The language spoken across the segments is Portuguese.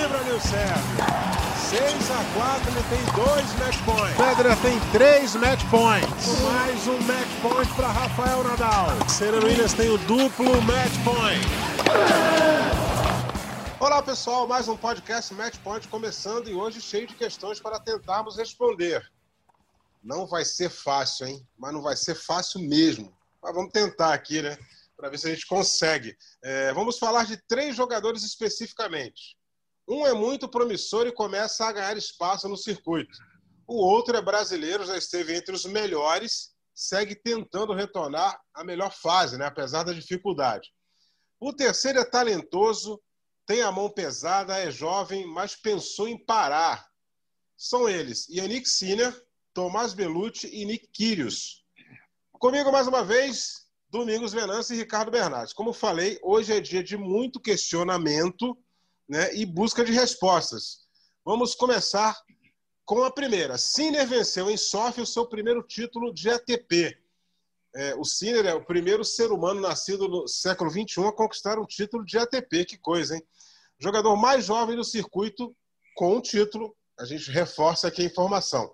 desequilibra, Nilson. 6 a 4, ele tem dois match points. Federer tem três match points. Mais um match point para Rafael Nadal. Serena Williams tem o duplo match point. Olá pessoal, mais um podcast Match Point começando e hoje cheio de questões para tentarmos responder. Não vai ser fácil, hein? Mas não vai ser fácil mesmo. Mas vamos tentar aqui, né? Para ver se a gente consegue. É, vamos falar de três jogadores especificamente. Um é muito promissor e começa a ganhar espaço no circuito. O outro é brasileiro, já esteve entre os melhores, segue tentando retornar à melhor fase, né? apesar da dificuldade. O terceiro é talentoso, tem a mão pesada, é jovem, mas pensou em parar. São eles Yannick Sinner, Tomás Belucci e Nick Kyrgios. Comigo mais uma vez, Domingos Venâncio e Ricardo Bernardes. Como falei, hoje é dia de muito questionamento né, e busca de respostas. Vamos começar com a primeira. Sinner venceu em Sofia o seu primeiro título de ATP. É, o Sinner é o primeiro ser humano nascido no século XXI a conquistar um título de ATP. Que coisa, hein? Jogador mais jovem do circuito com um título. A gente reforça aqui a informação.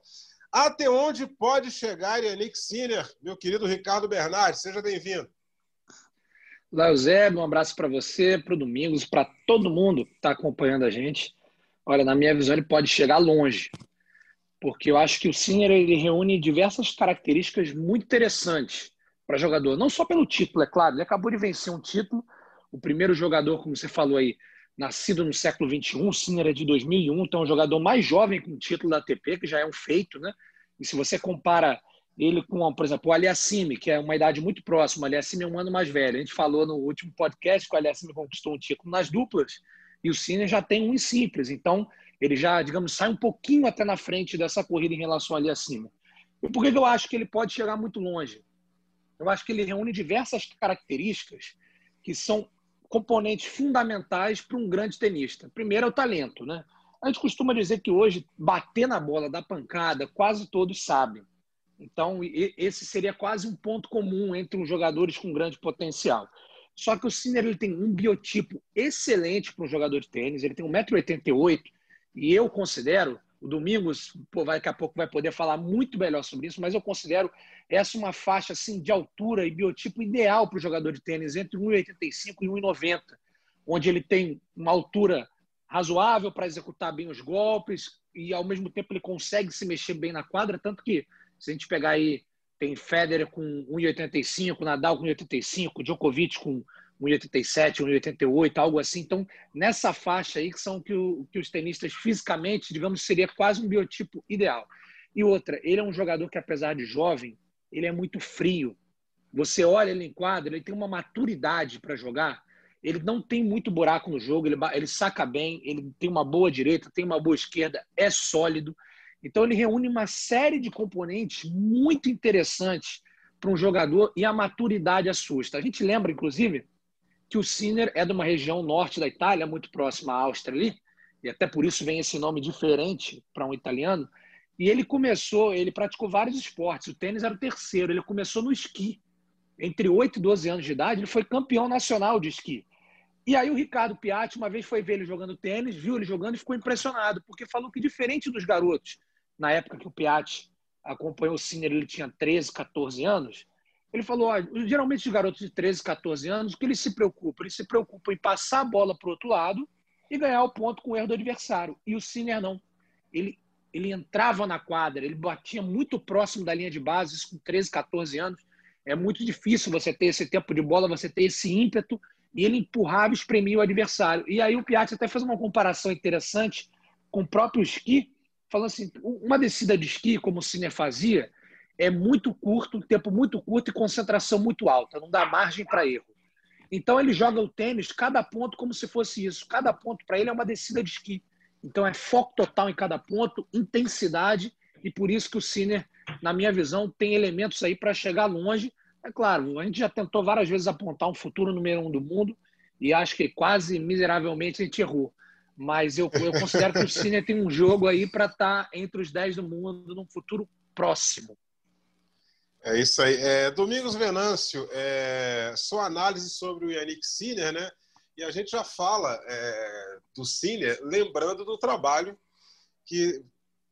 Até onde pode chegar Yannick Sinner, meu querido Ricardo Bernardes? Seja bem-vindo. Olá, Eusébio, um abraço para você, para o Domingos, para todo mundo que está acompanhando a gente. Olha, na minha visão, ele pode chegar longe, porque eu acho que o Sinner ele reúne diversas características muito interessantes para jogador, não só pelo título, é claro, ele acabou de vencer um título, o primeiro jogador, como você falou aí, nascido no século XXI, o Sinner é de 2001, então é um jogador mais jovem com título da ATP, que já é um feito, né? E se você compara ele com, por exemplo, o Aliassime, que é uma idade muito próxima. O Aliassime é um ano mais velho. A gente falou no último podcast que o Aliassime conquistou um título nas duplas e o Sinner já tem um em simples. Então, ele já, digamos, sai um pouquinho até na frente dessa corrida em relação ali acima. E por que eu acho que ele pode chegar muito longe? Eu acho que ele reúne diversas características que são componentes fundamentais para um grande tenista. Primeiro é o talento, né? A gente costuma dizer que hoje bater na bola, dar pancada, quase todos sabem. Então, esse seria quase um ponto comum entre os jogadores com grande potencial. Só que o Sinner ele tem um biotipo excelente para um jogador de tênis, ele tem 1,88m, e eu considero, o Domingos pô, vai, daqui a pouco vai poder falar muito melhor sobre isso, mas eu considero essa uma faixa assim, de altura e biotipo ideal para o jogador de tênis, entre 1,85 e 1,90, onde ele tem uma altura razoável para executar bem os golpes e, ao mesmo tempo, ele consegue se mexer bem na quadra, tanto que se a gente pegar aí, tem Federer com 1,85, Nadal com 1,85, Djokovic com 1,87, 1,88, algo assim. Então, nessa faixa aí, que são que, o, que os tenistas fisicamente, digamos, seria quase um biotipo ideal. E outra, ele é um jogador que, apesar de jovem, ele é muito frio. Você olha ele em quadra, ele tem uma maturidade para jogar. Ele não tem muito buraco no jogo, ele, ele saca bem, ele tem uma boa direita, tem uma boa esquerda, é sólido. Então, ele reúne uma série de componentes muito interessantes para um jogador e a maturidade assusta. A gente lembra, inclusive, que o Sinner é de uma região norte da Itália, muito próxima à Áustria ali, e até por isso vem esse nome diferente para um italiano. E ele começou, ele praticou vários esportes. O tênis era o terceiro. Ele começou no esqui. Entre 8 e 12 anos de idade, ele foi campeão nacional de esqui. E aí o Ricardo Piatti, uma vez foi ver ele jogando tênis, viu ele jogando e ficou impressionado, porque falou que diferente dos garotos na época que o Piatti acompanhou o Sinner, ele tinha 13, 14 anos. Ele falou: geralmente os garotos de 13, 14 anos, o que eles se preocupam? Eles se preocupam em passar a bola para o outro lado e ganhar o ponto com o erro do adversário. E o Sinner não. Ele, ele entrava na quadra, ele batia muito próximo da linha de base, com 13, 14 anos. É muito difícil você ter esse tempo de bola, você ter esse ímpeto, e ele empurrava e espremia o adversário. E aí o Piatti até fez uma comparação interessante com o próprio esqui, falando assim, uma descida de esqui, como o Cine fazia, é muito curto, tempo muito curto e concentração muito alta, não dá margem para erro. Então ele joga o tênis, cada ponto como se fosse isso. Cada ponto para ele é uma descida de esqui. Então é foco total em cada ponto, intensidade, e por isso que o Sinner, na minha visão, tem elementos aí para chegar longe. É claro, a gente já tentou várias vezes apontar um futuro número um do mundo, e acho que quase miseravelmente a gente errou mas eu, eu considero que o Cine tem um jogo aí para estar tá entre os 10 do mundo num futuro próximo. É isso aí. É, Domingos Venâncio, é, sua análise sobre o Yannick Sinner, né? E a gente já fala é, do Cine, lembrando do trabalho que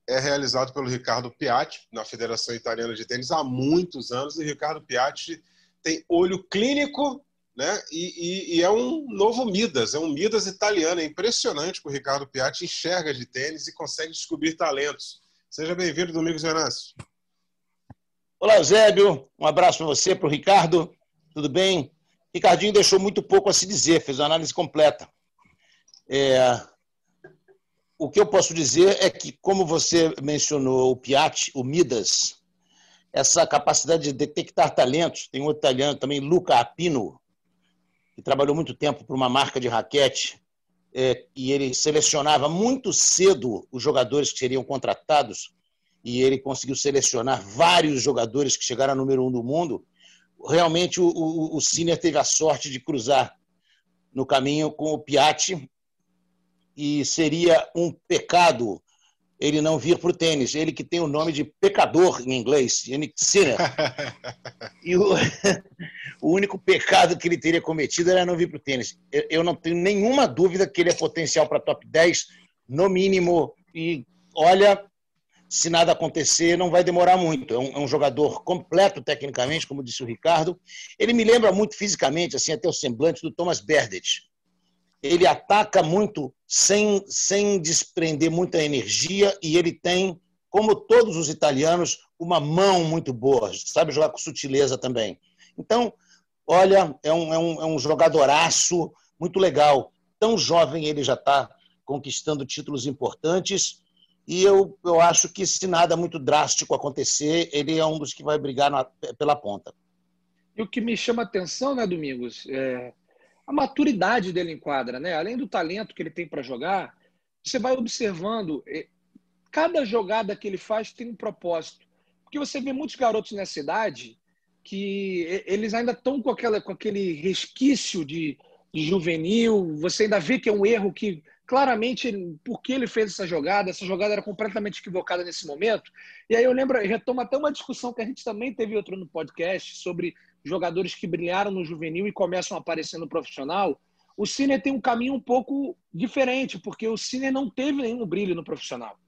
é realizado pelo Ricardo Piatti, na Federação Italiana de Tênis, há muitos anos. E o Ricardo Piatti tem olho clínico né? E, e, e, é um novo Midas, é um Midas italiano. É impressionante que o Ricardo Piatti enxerga de tênis e consegue descobrir talentos. Seja bem-vindo, Domingos Venâncio. Olá, Eusébio. Um abraço para você, para o Ricardo. Tudo bem? Ricardinho deixou muito pouco a se dizer, fez uma análise completa. É... O que eu posso dizer é que, como você mencionou o Piatti, o Midas, essa capacidade de detectar talentos, tem um italiano também, Luca Apino, que trabalhou muito tempo para uma marca de raquete, é, e ele selecionava muito cedo os jogadores que seriam contratados, e ele conseguiu selecionar vários jogadores que chegaram a número um do mundo. Realmente, o, o, Sinner teve a sorte de cruzar no caminho com o Piatti, e seria um pecado ele não vir para o tênis. Ele que tem o nome de pecador em inglês, Yannick Sinner. e o, o, único pecado que ele teria cometido era não vir para o tênis. Eu, eu, não tenho nenhuma dúvida que ele é potencial para top 10, no mínimo. E olha, se nada acontecer, não vai demorar muito. É um, é um, jogador completo tecnicamente, como disse o Ricardo. Ele me lembra muito fisicamente, assim, até o semblante do Thomas Berdych ele ataca muito sem, sem desprender muita energia e ele tem, como todos os italianos, uma mão muito boa, sabe jogar com sutileza também. Então, olha, é um, é um, é um jogadoraço muito legal. Tão jovem ele já está conquistando títulos importantes e eu, eu acho que se nada muito drástico acontecer, ele é um dos que vai brigar na, pela ponta. E o que me chama a atenção, né, Domingos, é a maturidade dele em quadra, né? Além do talento que ele tem para jogar, você vai observando eh, cada jogada que ele faz tem um propósito. Porque você vê muitos garotos nessa idade que eles ainda estão com, aquela, com aquele resquício de, de juvenil, você ainda vê que é um erro que claramente por que ele fez essa jogada, essa jogada era completamente equivocada nesse momento. E aí eu lembro, retomo até uma discussão que a gente também teve outro no podcast sobre jogadores que brilharam no juvenil e começam a aparecer no profissional, o Sinner tem um caminho um pouco diferente, porque o Sinner não teve nenhum brilho no profissional.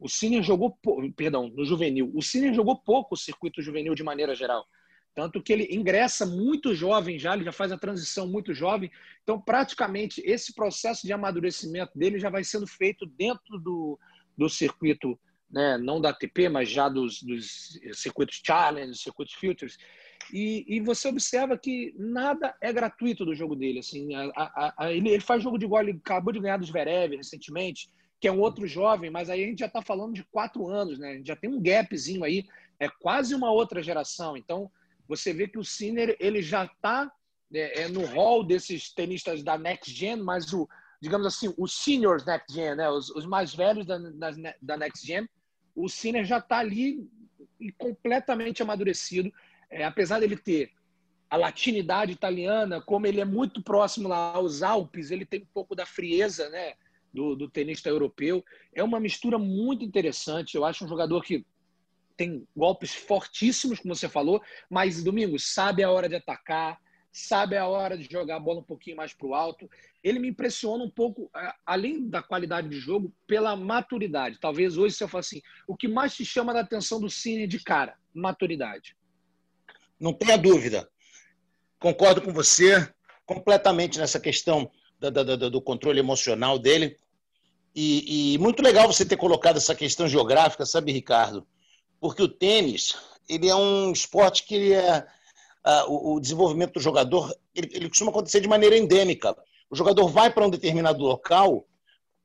O Sinner jogou, perdão, no juvenil. O Sinner jogou pouco o circuito juvenil de maneira geral. Tanto que ele ingressa muito jovem já, ele já faz a transição muito jovem. Então, praticamente, esse processo de amadurecimento dele já vai sendo feito dentro do, do circuito, né, não da ATP, mas já dos, dos circuitos Challenge, circuitos Futures. E, e, você observa que nada é gratuito do jogo dele. Assim, a, a, a, ele, ele, faz jogo de gol, ele acabou de ganhar dos Zverev recentemente, que é um outro jovem, mas aí a gente já está falando de quatro anos, né? Já tem um gapzinho aí, é quase uma outra geração. Então, você vê que o Sinner ele já está é, é, no hall desses tenistas da Next Gen, mas o, digamos assim, os seniors Next Gen, né? os, os mais velhos da, da, da Next Gen, o Sinner já está ali completamente amadurecido é, apesar dele ter a latinidade italiana, como ele é muito próximo lá aos Alpes, ele tem um pouco da frieza né, do, do tenista europeu. É uma mistura muito interessante. Eu acho um jogador que tem golpes fortíssimos, como você falou, mas Domingos sabe a hora de atacar, sabe a hora de jogar a bola um pouquinho mais para o alto. Ele me impressiona um pouco, além da qualidade de jogo, pela maturidade. Talvez hoje, se eu falar assim, o que mais te chama a atenção do Cine de cara? Maturidade. Não tenha dúvida. Concordo com você completamente nessa questão da, da, da, do controle emocional dele. E, e, muito legal você ter colocado essa questão geográfica, sabe, Ricardo? Porque o tênis ele é um esporte que ele é, o, o, desenvolvimento do jogador ele, ele costuma acontecer de maneira endêmica. O jogador vai para um determinado local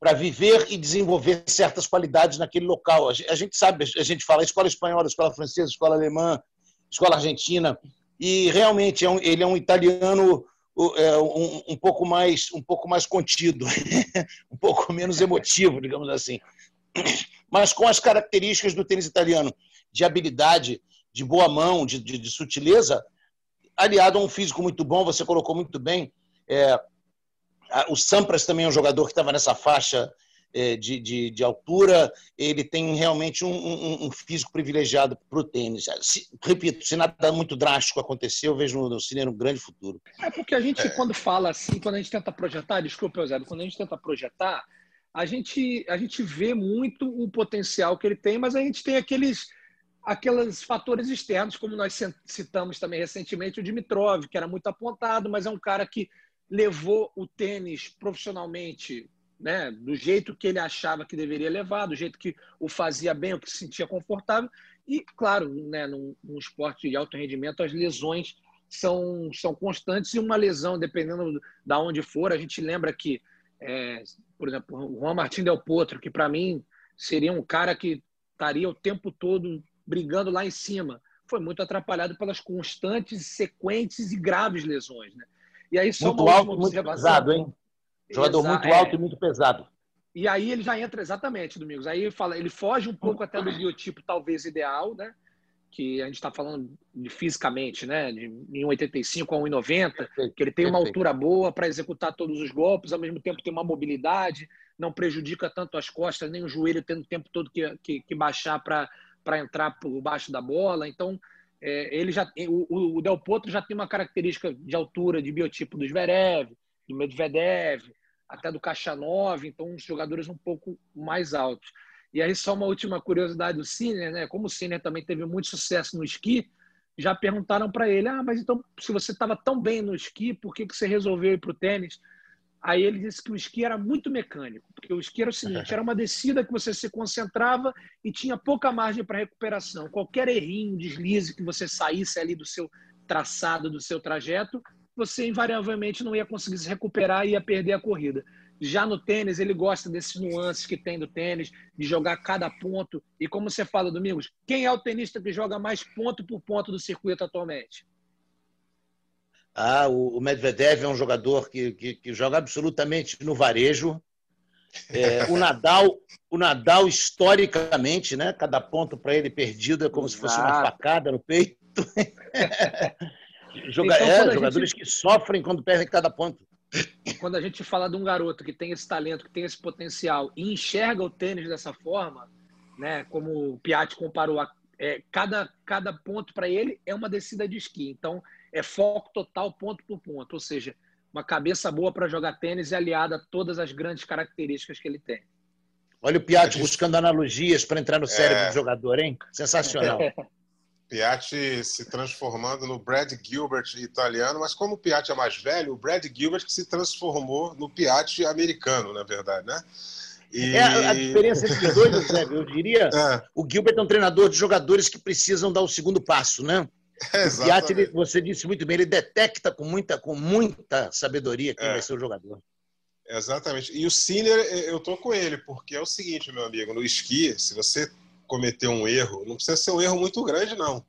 para viver e desenvolver certas qualidades naquele local. A gente sabe, a gente fala escola espanhola, escola francesa, escola alemã, escola argentina, e realmente é um, ele é um italiano é, um, um, pouco mais um pouco mais contido, um pouco menos emotivo, digamos assim, mas com as características do tênis italiano de habilidade, de boa mão, de, de, de sutileza, aliado a um físico muito bom. Você colocou muito bem. É, o Sampras também é um jogador que estava nessa faixa de, de, de, altura, ele tem realmente um, um, um físico privilegiado para o tênis. Se, repito, se nada muito drástico acontecer, eu vejo no, no Cine um grande futuro. É porque a gente, é. quando fala assim, quando a gente tenta projetar, desculpa, Eusébio, quando a gente tenta projetar, a gente, a gente vê muito o potencial que ele tem, mas a gente tem aqueles aqueles fatores externos, como nós citamos também recentemente o Dimitrov, que era muito apontado, mas é um cara que levou o tênis profissionalmente né, do jeito que ele achava que deveria levar, do jeito que o fazia bem, o que se sentia confortável. E, claro, né, num, num esporte de alto rendimento, as lesões são, são constantes e uma lesão, dependendo da onde for, a gente lembra que, é, por exemplo, o Juan Martín Del Potro, que para mim seria um cara que estaria o tempo todo brigando lá em cima, foi muito atrapalhado pelas constantes, sequentes e graves lesões. Né? E aí, só muito alto, muito pesado, hein? Jogador Exa muito alto é. e muito pesado. E aí ele já entra exatamente, Domingos. Aí ele fala, ele foge um pouco até do biotipo talvez ideal, né? Que a gente está falando de fisicamente, né? De 1,85 a 1,90, que ele tem uma altura boa para executar todos os golpes, ao mesmo tempo tem uma mobilidade, não prejudica tanto as costas, nem o joelho tendo o tempo todo que, que, que baixar para entrar por baixo da bola. Então, é, ele já o, o Del Potro já tem uma característica de altura, de biotipo do Zverev, do Medvedev, até do Kachanov, então uns jogadores um pouco mais altos. E aí só uma última curiosidade do Sinner, né? Como o Sinner também teve muito sucesso no esqui, já perguntaram para ele: "Ah, mas então se você estava tão bem no esqui, por que que você resolveu ir para o tênis?" Aí ele disse que o esqui era muito mecânico, porque o esqui era o seguinte: era uma descida que você se concentrava e tinha pouca margem para recuperação. Qualquer errinho, deslize que você saísse ali do seu traçado, do seu trajeto, você invariavelmente não ia conseguir se recuperar e ia perder a corrida. Já no tênis, ele gosta desses nuances que tem do tênis, de jogar cada ponto. E como você fala, Domingos, quem é o tenista que joga mais ponto por ponto do circuito atualmente? Ah, o Medvedev é um jogador que, que, que joga absolutamente no varejo. É, o Nadal, o Nadal historicamente, né? Cada ponto para ele perdido é como Exato. se fosse uma facada no peito. Joga... Então, é, jogadores gente... que sofrem quando perdem cada ponto. Quando a gente fala de um garoto que tem esse talento, que tem esse potencial e enxerga o tênis dessa forma, né, como o Piatti comparou, a, é, cada, cada ponto para ele é uma descida de esqui. Então, é foco total, ponto por ponto. Ou seja, uma cabeça boa para jogar tênis e aliada a todas as grandes características que ele tem. Olha o Piatti buscando analogias para entrar no cérebro é... do jogador, hein? Sensacional. Piatti se transformando no Brad Gilbert italiano, mas como o Piatti é mais velho, o Brad Gilbert que se transformou no Piatti americano, na verdade, né? E... É a, diferença entre os dois, Zé, eu diria, é. o Gilbert é um treinador de jogadores que precisam dar o segundo passo, né? É, o Piatti, ele, você disse muito bem, ele detecta com muita, com muita sabedoria quem é. vai ser o jogador. Exatamente. E o Sinner, eu tô com ele, porque é o seguinte, meu amigo, no esqui, se você cometer um erro, não precisa ser um erro muito grande, não.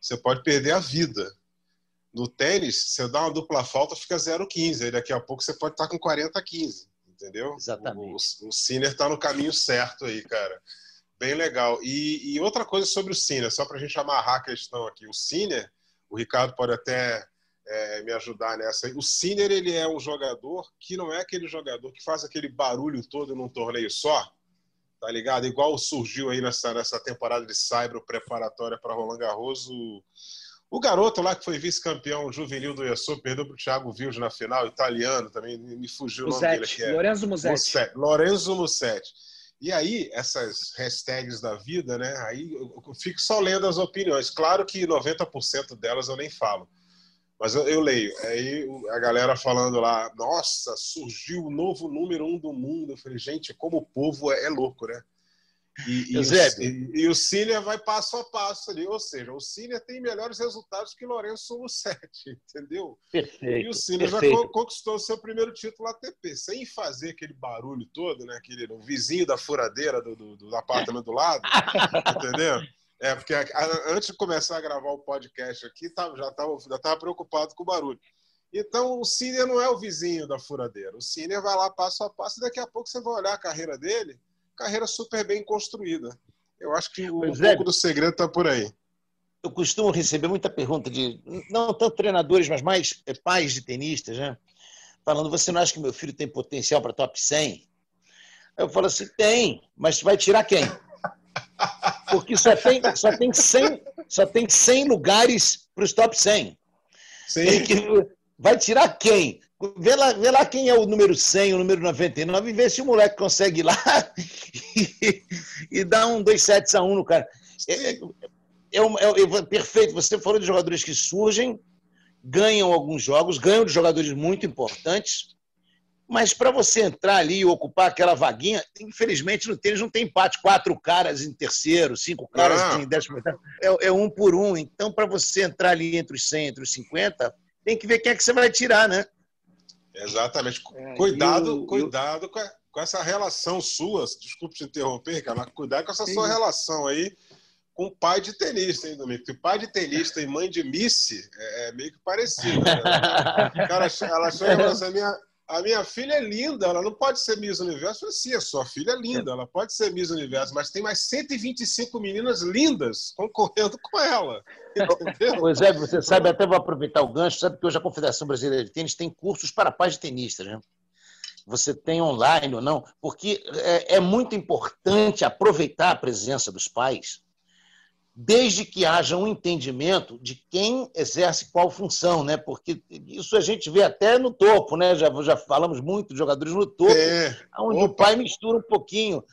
Você pode perder a vida. No tênis, você dá uma dupla falta, fica 0,15. Aí daqui a pouco você pode estar com 40 15. Entendeu? Exatamente. O, o Sinner está no caminho certo aí, cara. Bem legal. E, e outra coisa sobre o Sinner, só para a gente amarrar a questão aqui. O Sinner, o Ricardo pode até é, me ajudar nessa. O Sinner, ele é um jogador que não é aquele jogador que faz aquele barulho todo num torneio só tá ligado? Igual surgiu aí nessa, nessa temporada de Cyber preparatória para Roland Garros, o, o, garoto lá que foi vice-campeão juvenil do ESO, perdeu para o Thiago Vilge na final, italiano, também me fugiu Musetti, o nome dele. Que é Lorenzo Musetti. Musetti. Lorenzo Musetti. E aí, essas hashtags da vida, né? Aí eu fico só lendo as opiniões. Claro que 90% delas eu nem falo. Mas eu, eu, leio. Aí a galera falando lá, nossa, surgiu o novo número um do mundo. Eu falei, gente, como o povo é, é louco, né? E, e, o, e, e, o Cília vai passo a passo ali. Ou seja, o Cília tem melhores resultados que Lourenço Musetti, entendeu? Perfeito. E o Cília já conquistou o seu primeiro título ATP, sem fazer aquele barulho todo, né? Aquele o vizinho da furadeira do, do, do apartamento do lado, entendeu? É, porque antes de começar a gravar o podcast aqui, já estava já tava preocupado com o barulho. Então, o Cine não é o vizinho da furadeira. O Cine vai lá passo a passo e daqui a pouco você vai olhar a carreira dele, carreira super bem construída. Eu acho que o, um é. pouco do segredo está por aí. Eu costumo receber muita pergunta de, não tanto treinadores, mas mais é, pais de tenistas, né? Falando, você não acha que meu filho tem potencial para top 100? Eu falo assim, tem, mas vai tirar quem? Porque só tem, só tem, 100, só tem 100 lugares para os top 100. Sim. Vai tirar quem? Vê lá, vê lá quem é o número 100, o número 99 e vê se o moleque consegue ir lá e, e dar um 2 sets a 1 no cara. É, é, é, é, perfeito. Você falou de jogadores que surgem, ganham alguns jogos, ganham de jogadores muito importantes, mas para você entrar ali e ocupar aquela vaguinha, infelizmente no tênis não tem empate. Quatro caras em terceiro, cinco caras ah. em décimo. É, é um por um. Então, para você entrar ali entre os 100, entre os 50, tem que ver quem é que você vai tirar, né? Exatamente. É, cuidado, o, cuidado com, a, com, essa relação sua. Desculpe te interromper, cara, mas cuidado com essa Sim. sua relação aí com pai de tenista, hein, Domingo? Porque pai de tenista e mãe de Missy é, é meio que parecido. Né? cara, ela chega e fala assim, a minha, a minha filha é linda, ela não pode ser Miss Universo. Eu falei, sim, a sua filha é linda, ela pode ser Miss Universo, mas tem mais 125 meninas lindas concorrendo com ela. Entendeu? Pois é, você sabe, até vou aproveitar o gancho, sabe que hoje a Confederação Brasileira de Tênis tem cursos para pais de tenistas, né? Você tem online ou não, porque é, é muito importante aproveitar a presença dos pais desde que haja um entendimento de quem exerce qual função, né? Porque isso a gente vê até no topo, né? Já, já falamos muito de jogadores no topo, é. onde Opa. o pai mistura um pouquinho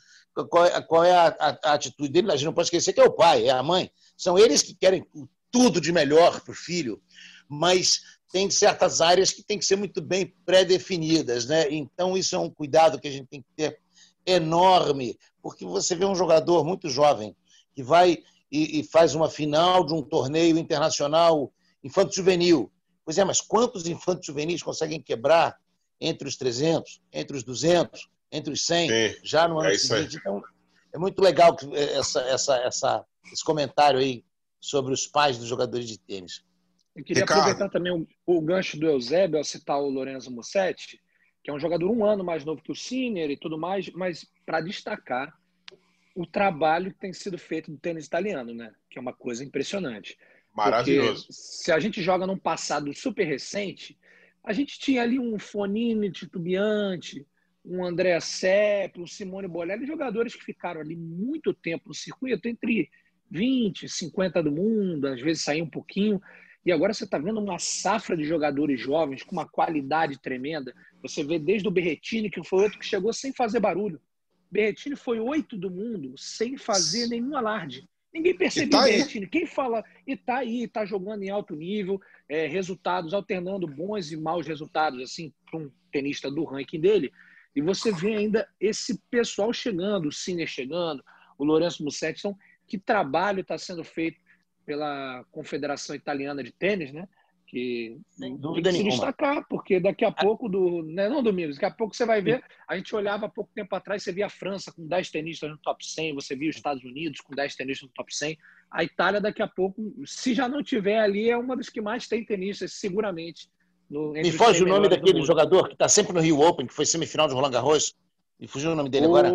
qual é, qual é a, a, a, atitude dele. A gente não pode esquecer que é o pai, é a mãe. São eles que querem tudo de melhor para o filho, mas tem certas áreas que têm que ser muito bem pré-definidas, né? Então isso é um cuidado que a gente tem que ter enorme, porque você vê um jogador muito jovem que vai e, e faz uma final de um torneio internacional infanto-juvenil. Pois é, mas quantos infantos juvenis conseguem quebrar entre os 300, entre os 200, entre os 100, Sim, já no ano é seguinte? Então, é muito legal essa, essa, essa, esse comentário aí sobre os pais dos jogadores de tênis. Eu queria Ricardo. aproveitar também o, o, gancho do Eusébio ao citar o Lorenzo Mussetti, que é um jogador um ano mais novo que o Sinner e tudo mais, mas para destacar o trabalho que tem sido feito do tênis italiano, né? Que é uma coisa impressionante. Maravilhoso. Porque se a gente joga num passado super recente, a gente tinha ali um Fonini titubeante, um André Sepp, um Simone Bolelli, jogadores que ficaram ali muito tempo no circuito, entre 20, 50 do mundo, às vezes saíam um pouquinho. E agora você está vendo uma safra de jogadores jovens com uma qualidade tremenda. Você vê desde o Berretini, que foi outro que chegou sem fazer barulho. Berretini foi oito do mundo sem fazer nenhum alarde. Ninguém percebeu tá Berretini. Quem fala e tá aí, tá jogando em alto nível, é, resultados, alternando bons e maus resultados, assim, para um tenista do ranking dele. E você vê ainda esse pessoal chegando, o Sinner chegando, o Lourenço Mussetti. Então, que trabalho está sendo feito pela Confederação Italiana de Tênis, né? Que Sem dúvida tem que se destacar, porque daqui a pouco, do, né, não, Domingos, daqui a pouco você vai ver, a gente olhava há pouco tempo atrás, você via a França com 10 tenistas no top 100, você via os Estados Unidos com 10 tenistas no top 100, a Itália daqui a pouco, se já não tiver ali, é uma das que mais tem tenistas, seguramente. No, Me foge o nome daquele jogador que está sempre no Rio Open, que foi semifinal de Roland Garros, me fugiu o nome dele o... agora?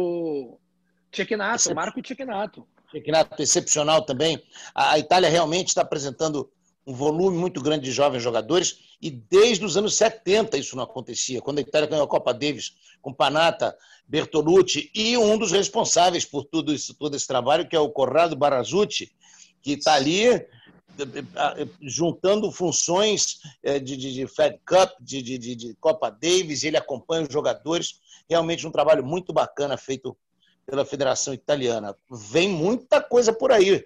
Excep... Marco Cecchinato. Cecchinato, excepcional também. A, a Itália realmente está apresentando um volume muito grande de jovens jogadores, e desde os anos 70 isso não acontecia, quando a Itália ganhou a Copa Davis com Panata, Bertolucci, e um dos responsáveis por tudo isso, todo esse trabalho, que é o Corrado Barazzuti, que está ali juntando funções eh, de, de, de Fed Cup, de, de, de Copa Davis, ele acompanha os jogadores, realmente um trabalho muito bacana feito pela Federação Italiana. Vem muita coisa por aí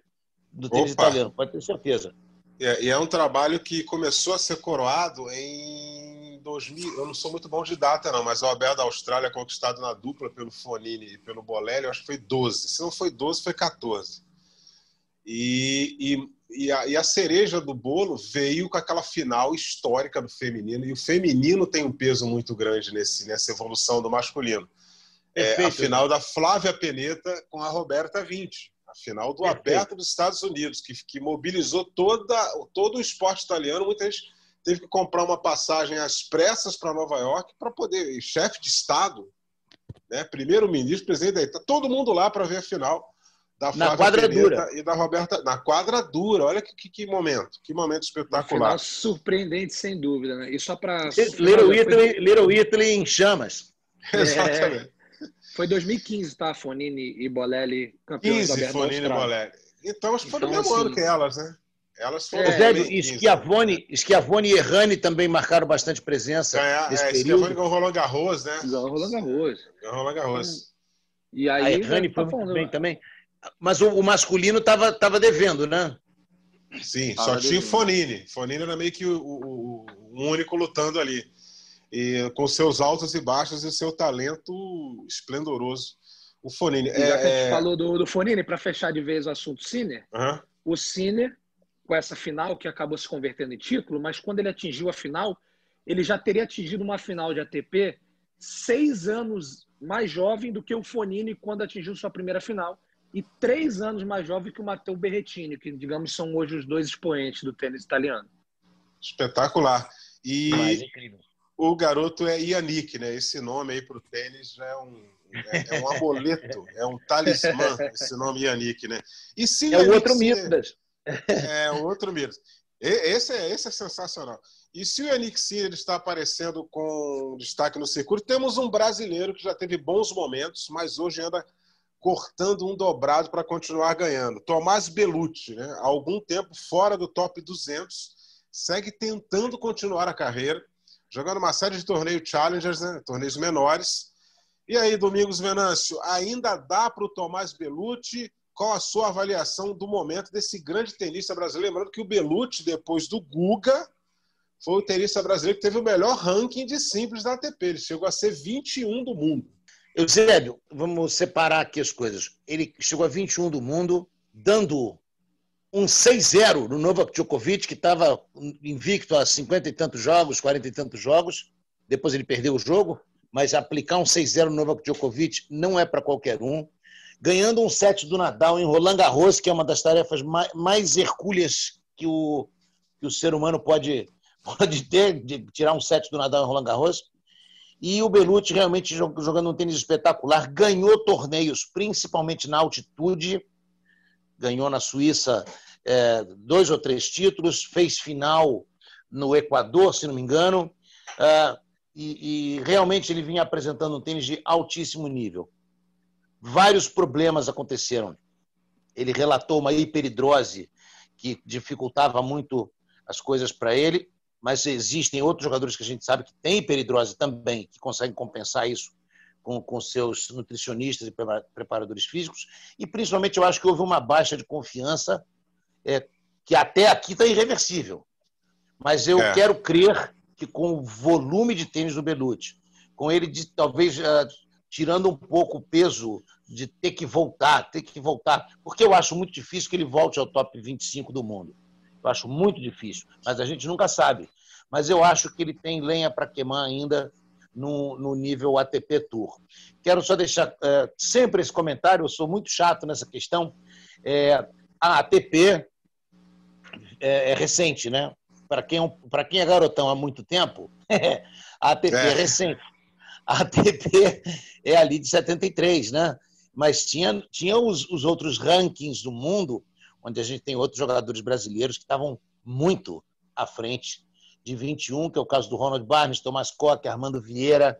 do tênis italiano, pode ter certeza. É, e é um trabalho que começou a ser coroado em 2000. Eu não sou muito bom de data, não, mas o Aberto da Austrália, conquistado na dupla pelo Fonini e pelo Bolelli, eu acho que foi 12. Se não foi 12, foi 14. E, e, e, a, e a cereja do bolo veio com aquela final histórica do feminino. E o feminino tem um peso muito grande nesse, nessa evolução do masculino. É, a final da Flávia Peneta com a Roberta 20 a final do Perfeito. Aberto dos Estados Unidos, que, que mobilizou toda, todo o esporte italiano. Muita gente teve que comprar uma passagem às pressas para Nova York para poder. Chefe de Estado, né, primeiro-ministro, presidente, tá todo mundo lá para ver a final da na quadra dura e da Roberta na quadra dura. Olha que, que, que momento, que momento espetacular. Final surpreendente, sem dúvida, né? E só para Little Italy, Little Italy em chamas. Exatamente. É Foi 2015, tá? Fonini e Bolelli campeões 15, da Fonini e Bolelli. Então acho que foi então, no mesmo assim, ano que elas, né? Elas foram. É, Schiavone, Schiavone e Errani também marcaram bastante presença. Ganhar, nesse é, período. Schiavone ganhou Roland Garros, né? Ganhou Roland Garros. Ganhou Roland Garros. E aí, a Errani foi tá muito bem também. Mas o, o masculino estava tava devendo, né? Sim, só tinha o Fonini. Fonini era meio que o, o, o, único lutando ali. E com seus altos e baixos e seu talento esplendoroso. O Fonini. já é, que a gente é... falou do, do Fonini, para fechar de vez o assunto Sinner, uhum. o Sinner, com essa final que acabou se convertendo em título, mas quando ele atingiu a final, ele já teria atingido uma final de ATP seis anos mais jovem do que o Fonini quando atingiu sua primeira final e três anos mais jovem que o Matteo Berrettini, que, digamos, são hoje os dois expoentes do tênis italiano. Espetacular. E o garoto é Yannick, né? Esse nome aí para o tênis já é um, é, é, um amuleto, é um talismã, esse nome Yannick, né? E se é o outro Midas. É, o outro mito. Esse é, esse é sensacional. E se o Yannick Sinner está aparecendo com destaque no circuito, temos um brasileiro que já teve bons momentos, mas hoje anda cortando um dobrado para continuar ganhando. Tomás Belucci, né? há algum tempo fora do top 200, segue tentando continuar a carreira, jogando uma série de torneios challengers, né? torneios menores. E aí, Domingos Venâncio, ainda dá para o Tomás Belucci? Qual a sua avaliação do momento desse grande tenista brasileiro? Lembrando que o Belucci, depois do Guga, foi o tenista brasileiro que teve o melhor ranking de simples da ATP. Ele chegou a ser 21 do mundo. Eusébio, vamos separar aqui as coisas. Ele chegou a 21 do mundo, dando um 6-0 no Novak Djokovic, que estava invicto a 50 e tantos jogos, 40 e tantos jogos. Depois ele perdeu o jogo, mas aplicar um 6-0 no Novak Djokovic não é para qualquer um. Ganhando um set do Nadal em Roland Garros, que é uma das tarefas mais, hercúleas que o, que o ser humano pode, pode ter, de tirar um set do Nadal em Roland Garros. E o Belucci realmente jogando um tênis espetacular, ganhou torneios, principalmente na altitude, ganhou na Suíça é, dois ou três títulos, fez final no Equador, se não me engano, é, e, e, realmente ele vinha apresentando um tênis de altíssimo nível. Vários problemas aconteceram. Ele relatou uma hiperidrose que dificultava muito as coisas para ele, mas existem outros jogadores que a gente sabe que têm hiperidrose também, que conseguem compensar isso com, com seus nutricionistas e preparadores físicos. E, principalmente, eu acho que houve uma baixa de confiança é, que até aqui está irreversível. Mas eu é. quero crer que com o volume de tênis do Belucci, com ele de, talvez uh, tirando um pouco o peso de ter que voltar, ter que voltar, porque eu acho muito difícil que ele volte ao top 25 do mundo. Eu acho muito difícil, mas a gente nunca sabe. Mas eu acho que ele tem lenha para queimar ainda no, no, nível ATP Tour. Quero só deixar é, sempre esse comentário, eu sou muito chato nessa questão. É, a ATP é, é, recente, né? Para quem, é quem é garotão há muito tempo, a ATP é. é recente. A ATP é ali de 73, né? Mas tinha, tinha os, os outros rankings do mundo onde a gente tem outros jogadores brasileiros que estavam muito à frente de 21, que é o caso do Ronald Barnes, Tomás Coque, Armando Vieira,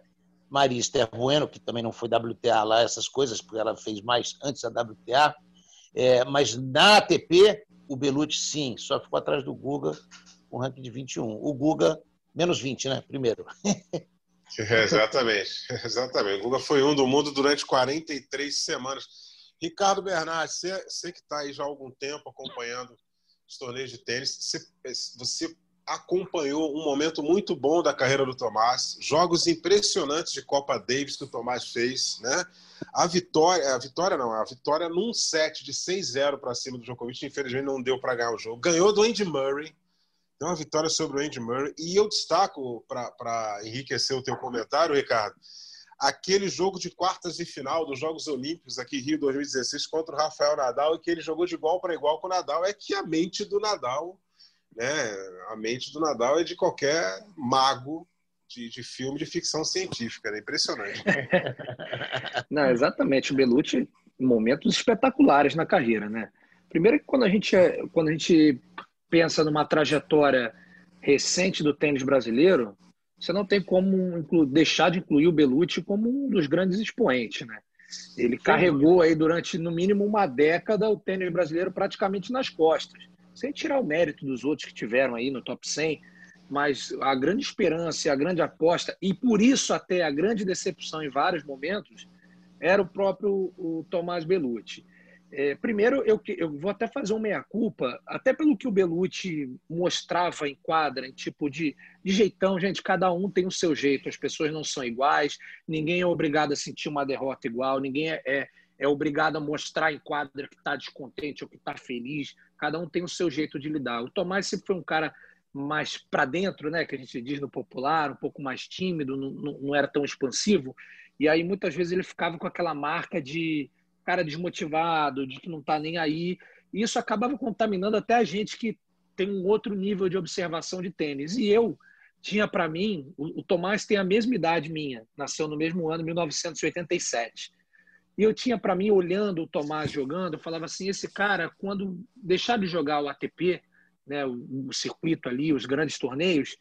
Maria Esther Bueno, que também não foi WTA lá, essas coisas, porque ela fez mais antes da WTA. É, mas na ATP, o Belucci, sim, só ficou atrás do Guga, com um ranking de 21. O Guga, menos 20, né? Primeiro. É, exatamente, exatamente. O Guga foi um do mundo durante 43 semanas. Ricardo Bernardes, você, você que está aí já há algum tempo acompanhando os torneios de tênis, você, você acompanhou um momento muito bom da carreira do Tomás, jogos impressionantes de Copa Davis que o Tomás fez, né? A vitória, a vitória não, a vitória num set de 6-0 para cima do Djokovic, infelizmente não deu para ganhar o jogo. Ganhou do Andy Murray, deu uma vitória sobre o Andy Murray. E eu destaco para enriquecer o teu comentário, Ricardo, aquele jogo de quartas de final dos Jogos Olímpicos aqui Rio 2016 contra o Rafael Nadal e que ele jogou de igual para igual com o Nadal é que a mente do Nadal, né, a mente do Nadal é de qualquer mago de, de filme de ficção científica, é impressionante. Não, exatamente, o Belucci momentos espetaculares na carreira, né? Primeiro que quando a gente quando a gente pensa numa trajetória recente do tênis brasileiro, você não tem como deixar de incluir o Belucci como um dos grandes expoentes, né? Ele carregou aí durante no mínimo uma década o tênis brasileiro praticamente nas costas, sem tirar o mérito dos outros que tiveram aí no top 100, mas a grande esperança, a grande aposta e por isso até a grande decepção em vários momentos era o próprio o Tomás Belucci. É, primeiro, eu, eu vou até fazer uma meia-culpa, até pelo que o Belucci mostrava em quadra, em tipo de, de jeitão, gente, cada um tem o seu jeito, as pessoas não são iguais, ninguém é obrigado a sentir uma derrota igual, ninguém é, é, é obrigado a mostrar em quadra que está descontente ou que está feliz, cada um tem o seu jeito de lidar. O Tomás sempre foi um cara mais para dentro, né, que a gente diz no popular, um pouco mais tímido, não, não era tão expansivo, e aí muitas vezes ele ficava com aquela marca de cara desmotivado, de que não está nem aí. E isso acabava contaminando até a gente que tem um outro nível de observação de tênis. E eu tinha para mim, o, o Tomás tem a mesma idade minha, nasceu no mesmo ano, 1987. E eu tinha para mim, olhando o Tomás jogando, eu falava assim: esse cara, quando deixar de jogar o ATP, né, o, o circuito ali, os grandes torneios,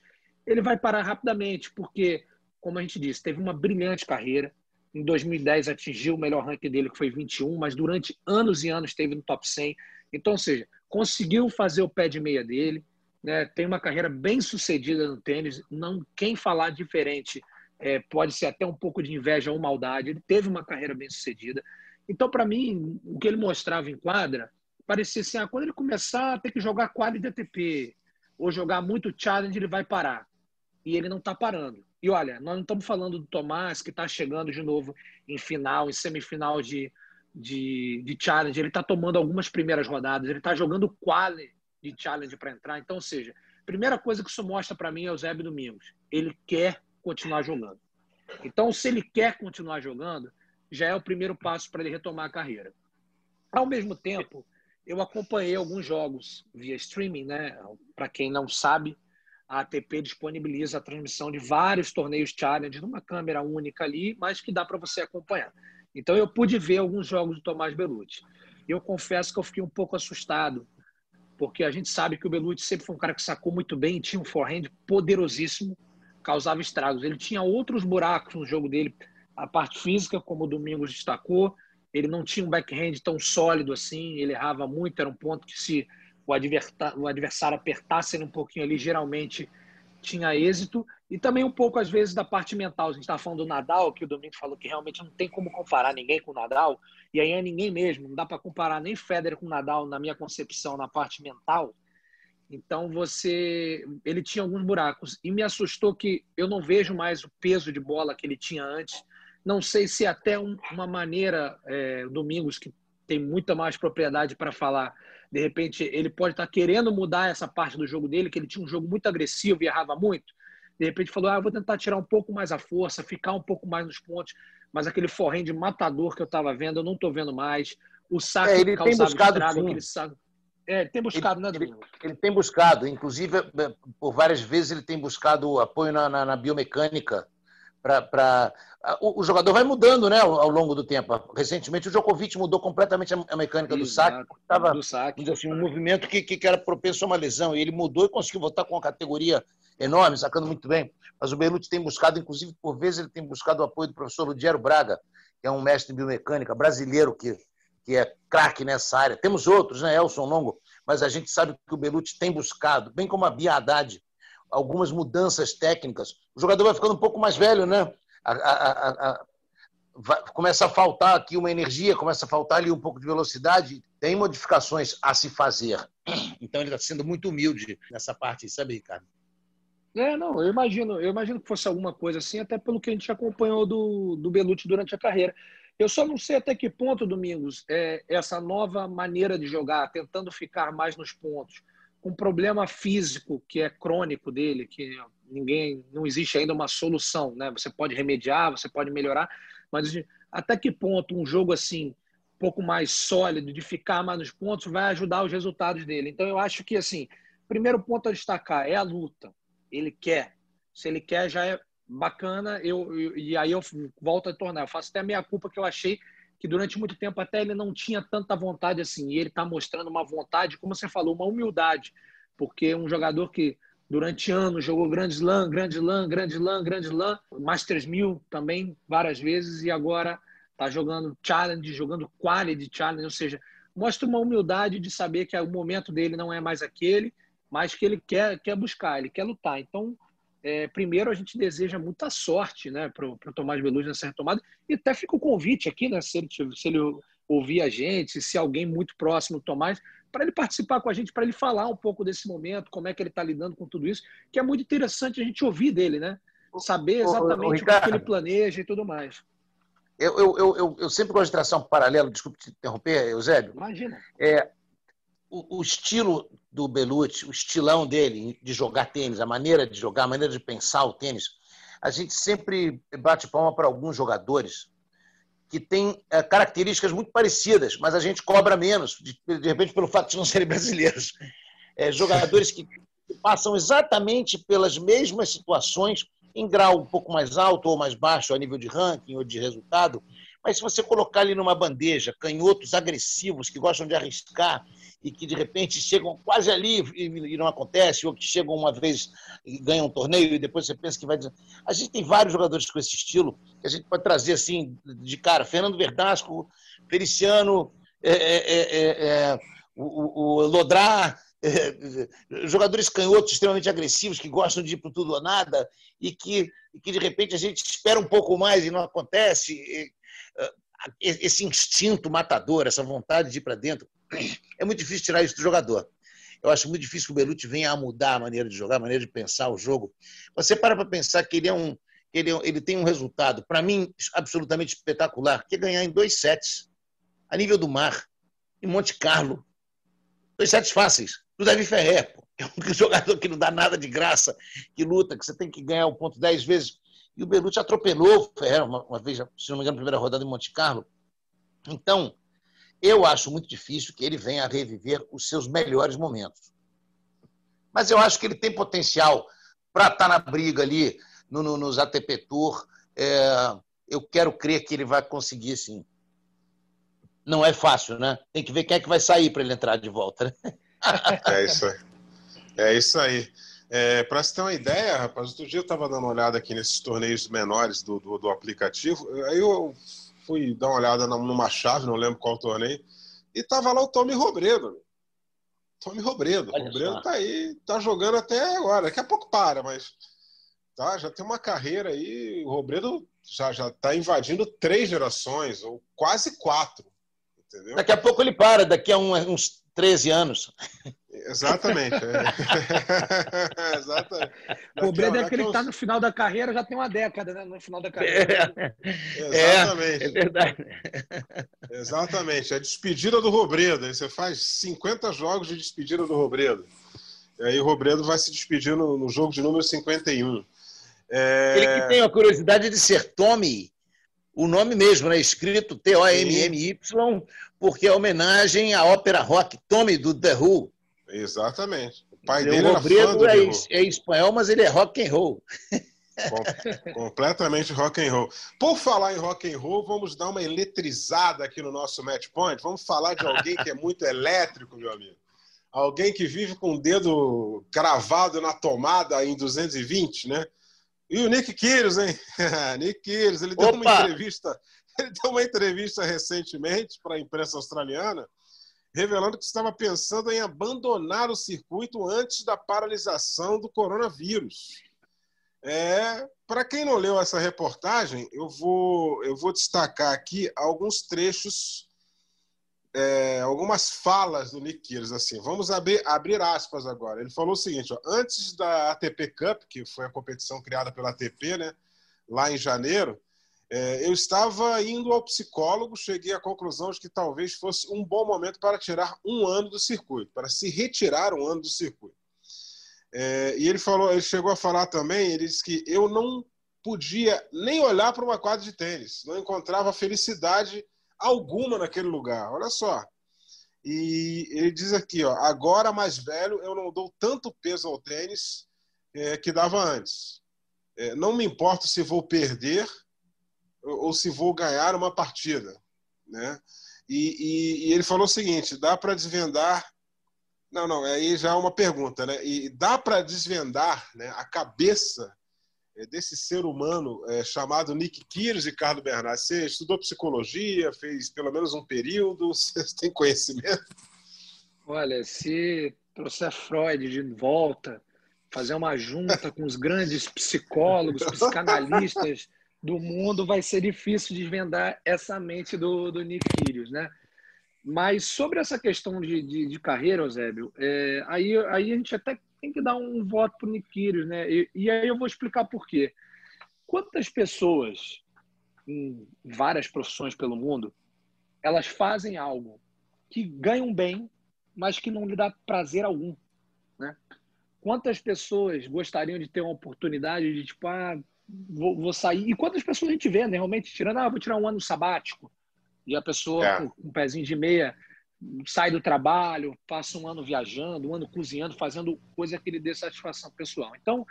ele vai parar rapidamente, porque, como a gente disse, teve uma brilhante carreira, em 2010 atingiu o melhor ranking dele, que foi 21, mas durante anos e anos esteve no top 100. Então, ou seja, conseguiu fazer o pé de meia dele, né? tem uma carreira bem sucedida no tênis. Não, quem falar diferente é, pode ser até um pouco de inveja ou maldade. Ele teve uma carreira bem sucedida. Então, para mim, o que ele mostrava em quadra parecia assim: ah, quando ele começar a ter que jogar quadra de ATP ou jogar muito challenge, ele vai parar. E ele não está parando. E olha, nós não estamos falando do Tomás, que está chegando de novo em final, em semifinal de, de, de challenge. Ele está tomando algumas primeiras rodadas, ele está jogando quali de challenge para entrar. Então, ou seja, primeira coisa que isso mostra para mim é o Zébio Domingos. Ele quer continuar jogando. Então, se ele quer continuar jogando, já é o primeiro passo para ele retomar a carreira. Ao mesmo tempo, eu acompanhei alguns jogos via streaming, né? Para quem não sabe, a ATP disponibiliza a transmissão de vários torneios challenge numa câmera única ali, mas que dá para você acompanhar. Então eu pude ver alguns jogos do Tomás Belucci. Eu confesso que eu fiquei um pouco assustado, porque a gente sabe que o Belucci sempre foi um cara que sacou muito bem, tinha um forehand poderosíssimo, causava estragos. Ele tinha outros buracos no jogo dele, a parte física, como o Domingos destacou, ele não tinha um backhand tão sólido assim, ele errava muito, era um ponto que se o, o adversário apertasse ele um pouquinho ali, geralmente tinha êxito. E também um pouco, às vezes, da parte mental. A gente estava falando do Nadal, que o Domingo falou que realmente não tem como comparar ninguém com o Nadal. E aí é ninguém mesmo. Não dá para comparar nem Federer com o Nadal, na minha concepção, na parte mental. Então, você... Ele tinha alguns buracos. E me assustou que eu não vejo mais o peso de bola que ele tinha antes. Não sei se até um, uma maneira, é, Domingos, que tem muita mais propriedade para falar, de repente, ele pode estar tá querendo mudar essa parte do jogo dele, que ele tinha um jogo muito agressivo e errava muito. De repente, falou: ah, vou tentar tirar um pouco mais a força, ficar um pouco mais nos pontos. Mas aquele de matador que eu estava vendo, eu não estou vendo mais. O saco é, ele tem buscado estrago, aquele saco. É, ele tem buscado, ele, né, Domingo? Ele, ele, tem buscado, inclusive, é, por várias vezes ele tem buscado apoio na, na, na biomecânica para o, o, jogador vai mudando né, ao, ao, longo do tempo. Recentemente o Djokovic mudou completamente a, a mecânica Exato, do saque. Estava. Assim, um movimento que, que era propenso a uma lesão. E ele mudou e conseguiu voltar com uma categoria enorme, sacando muito bem. Mas o Belucci tem buscado, inclusive, por vezes, ele tem buscado o apoio do professor Ludiero Braga, que é um mestre de biomecânica brasileiro que, que é craque nessa área. Temos outros, né, Elson Longo, mas a gente sabe que o Belucci tem buscado, bem como a Bia Haddad, algumas mudanças técnicas. O jogador vai ficando um pouco mais velho, né? A, a, a, vai, começa a faltar aqui uma energia, começa a faltar ali um pouco de velocidade. Tem modificações a se fazer. Então ele está sendo muito humilde nessa parte, sabe, Ricardo? É, não, eu imagino, eu imagino que fosse alguma coisa assim, até pelo que a gente acompanhou do, do Belucci durante a carreira. Eu só não sei até que ponto, Domingos, é, essa nova maneira de jogar, tentando ficar mais nos pontos, um problema físico que é crônico dele, que ninguém, não existe ainda uma solução, né? Você pode remediar, você pode melhorar, mas até que ponto um jogo assim, um pouco mais sólido, de ficar mais nos pontos, vai ajudar os resultados dele. Então eu acho que assim, primeiro ponto a destacar é a luta. Ele quer. Se ele quer, já é bacana. Eu, eu e aí eu volto a tornar. Eu faço até a minha culpa que eu achei que durante muito tempo até ele não tinha tanta vontade assim. E ele está mostrando uma vontade, como você falou, uma humildade, porque um jogador que durante anos jogou Grand Slam, Grand Slam, Grand Slam, Grand Slam, Masters 1000 também várias vezes e agora tá jogando challenge, jogando quality challenge, ou seja, mostra uma humildade de saber que o momento dele não é mais aquele, mas que ele quer, quer buscar, ele quer lutar. Então, é, primeiro a gente deseja muita sorte né, para o Tomás Belucci nessa retomada. E até fica o convite aqui, né, se ele, se ele ouvir a gente, se alguém muito próximo do Tomás, para ele participar com a gente, para ele falar um pouco desse momento, como é que ele está lidando com tudo isso, que é muito interessante a gente ouvir dele, né? Saber exatamente o, que ele planeja e tudo mais. Eu, eu, eu, eu, sempre gosto de traçar um paralelo, desculpe te interromper, Eusébio. Imagina. É, o, o, estilo do Belucci, o estilão dele de jogar tênis, a maneira de jogar, a maneira de pensar o tênis, a gente sempre bate palma para alguns jogadores que têm é, características muito parecidas, mas a gente cobra menos, de, de repente pelo fato de não serem brasileiros. É, jogadores que passam exatamente pelas mesmas situações em grau um pouco mais alto ou mais baixo a nível de ranking ou de resultado, mas se você colocar ali numa bandeja canhotos agressivos que gostam de arriscar e que de repente chegam quase ali e não acontece, ou que chegam uma vez e ganham um torneio e depois você pensa que vai. A gente tem vários jogadores com esse estilo que a gente pode trazer assim de cara: Fernando Verdasco, Feliciano, é, é, é, é o, o Lodrá, é, jogadores canhotos extremamente agressivos que gostam de ir para tudo ou nada e que, e que de repente a gente espera um pouco mais e não acontece. Esse instinto matador, essa vontade de ir para dentro, é muito difícil tirar isso do jogador. Eu acho muito difícil que o Belucci venha a mudar a maneira de jogar, a maneira de pensar o jogo. Você para para pensar que ele é um, ele, é ele tem um resultado, para mim, absolutamente espetacular, que é ganhar em dois sets, a nível do mar, em Monte Carlo. Dois sets fáceis do Davi Ferrer, pô. É um jogador que não dá nada de graça, que luta, que você tem que ganhar o ponto dez vezes. E o Belucci atropelou o Ferrer uma, uma vez, se não me engano, na primeira rodada em Monte Carlo. Então, eu acho muito difícil que ele venha a reviver os seus melhores momentos. Mas eu acho que ele tem potencial para estar tá na briga ali no, no, nos ATP Tour. É, eu quero crer que ele vai conseguir, sim. Não é fácil, né? Tem que ver quem é que vai sair para ele entrar de volta. Né? É isso aí. É isso aí. É, Para você ter uma ideia, rapaz, outro dia eu estava dando uma olhada aqui nesses torneios menores do, do, do, aplicativo. Aí eu fui dar uma olhada numa chave, não lembro qual torneio, e tava lá o Tommy Robredo. Tommy Robredo. O Robredo tá aí, tá jogando até agora. Daqui a pouco para, mas tá, já tem uma carreira aí. O Robredo já, já tá invadindo três gerações, ou quase quatro. Entendeu? Daqui a pouco ele para, daqui a um, uns 13 anos. Exatamente. É. Exatamente. O Breno é aquele que está no final da carreira, já tem uma década, né? No final da carreira. É, Exatamente. É, é verdade. Exatamente. É despedida do Robredo. Aí você faz 50 jogos de despedida do Robredo. E aí o Robredo vai se despedir no, no jogo de número 51. É... Ele que tem a curiosidade de ser Tommy o nome mesmo, né? escrito T-O-M-M-Y, porque é homenagem à ópera rock Tommy do The Who. Exatamente. O pai dele era fã do é, é espanhol, mas ele é rock and roll. Com, completamente rock and roll. Por falar em rock and roll, vamos dar uma eletrizada aqui no nosso match point. Vamos falar de alguém que é muito elétrico, meu amigo. Alguém que vive com o dedo cravado na tomada em 220, né? E o Nick Kyrgios, hein? Nick Kyrgios, ele deu Opa! uma entrevista, ele deu uma entrevista recentemente para a imprensa australiana, revelando que estava pensando em abandonar o circuito antes da paralisação do coronavírus. É, para quem não leu essa reportagem, eu vou, eu vou destacar aqui alguns trechos é, algumas falas do Nick Kyrgios, assim, vamos abrir, abrir aspas agora. Ele falou o seguinte, ó, antes da ATP Cup, que foi a competição criada pela ATP, né, lá em janeiro, é, eu estava indo ao psicólogo, cheguei à conclusão de que talvez fosse um bom momento para tirar um ano do circuito, para se retirar um ano do circuito. É, e ele falou, ele chegou a falar também, ele disse que eu não podia nem olhar para uma quadra de tênis, não encontrava felicidade alguma naquele lugar. Olha só. E ele diz aqui, ó, agora mais velho, eu não dou tanto peso ao tênis é, que dava antes. É, não me importo se vou perder ou se vou ganhar uma partida, né? E, e, e ele falou o seguinte: dá para desvendar. Não, não, aí já é uma pergunta, né? E dá para desvendar né, a cabeça é, desse ser humano é, chamado Nick Kyrgios, Ricardo Bernardes? Você estudou psicologia, fez pelo menos um período, você tem conhecimento? Olha, se trouxer Freud de volta, fazer uma junta com os grandes psicólogos, psicanalistas do mundo, vai ser difícil desvendar essa mente do, do Nick né? Mas sobre essa questão de, de, de carreira, Eusébio, é, aí, aí a gente até tem que dar um voto para o Nick né? E, e, aí eu vou explicar por quê. Quantas pessoas em várias profissões pelo mundo elas fazem algo que ganham bem, mas que não lhe dá prazer algum, né? Quantas pessoas gostariam de ter uma oportunidade de tipo, ah, vou, vou sair? E quantas pessoas a gente vê, né? realmente tirando, ah, vou tirar um ano sabático, e a pessoa é. com um pezinho de meia sai do trabalho, passa um ano viajando, um ano cozinhando, fazendo coisa que lhe dê satisfação pessoal. Então,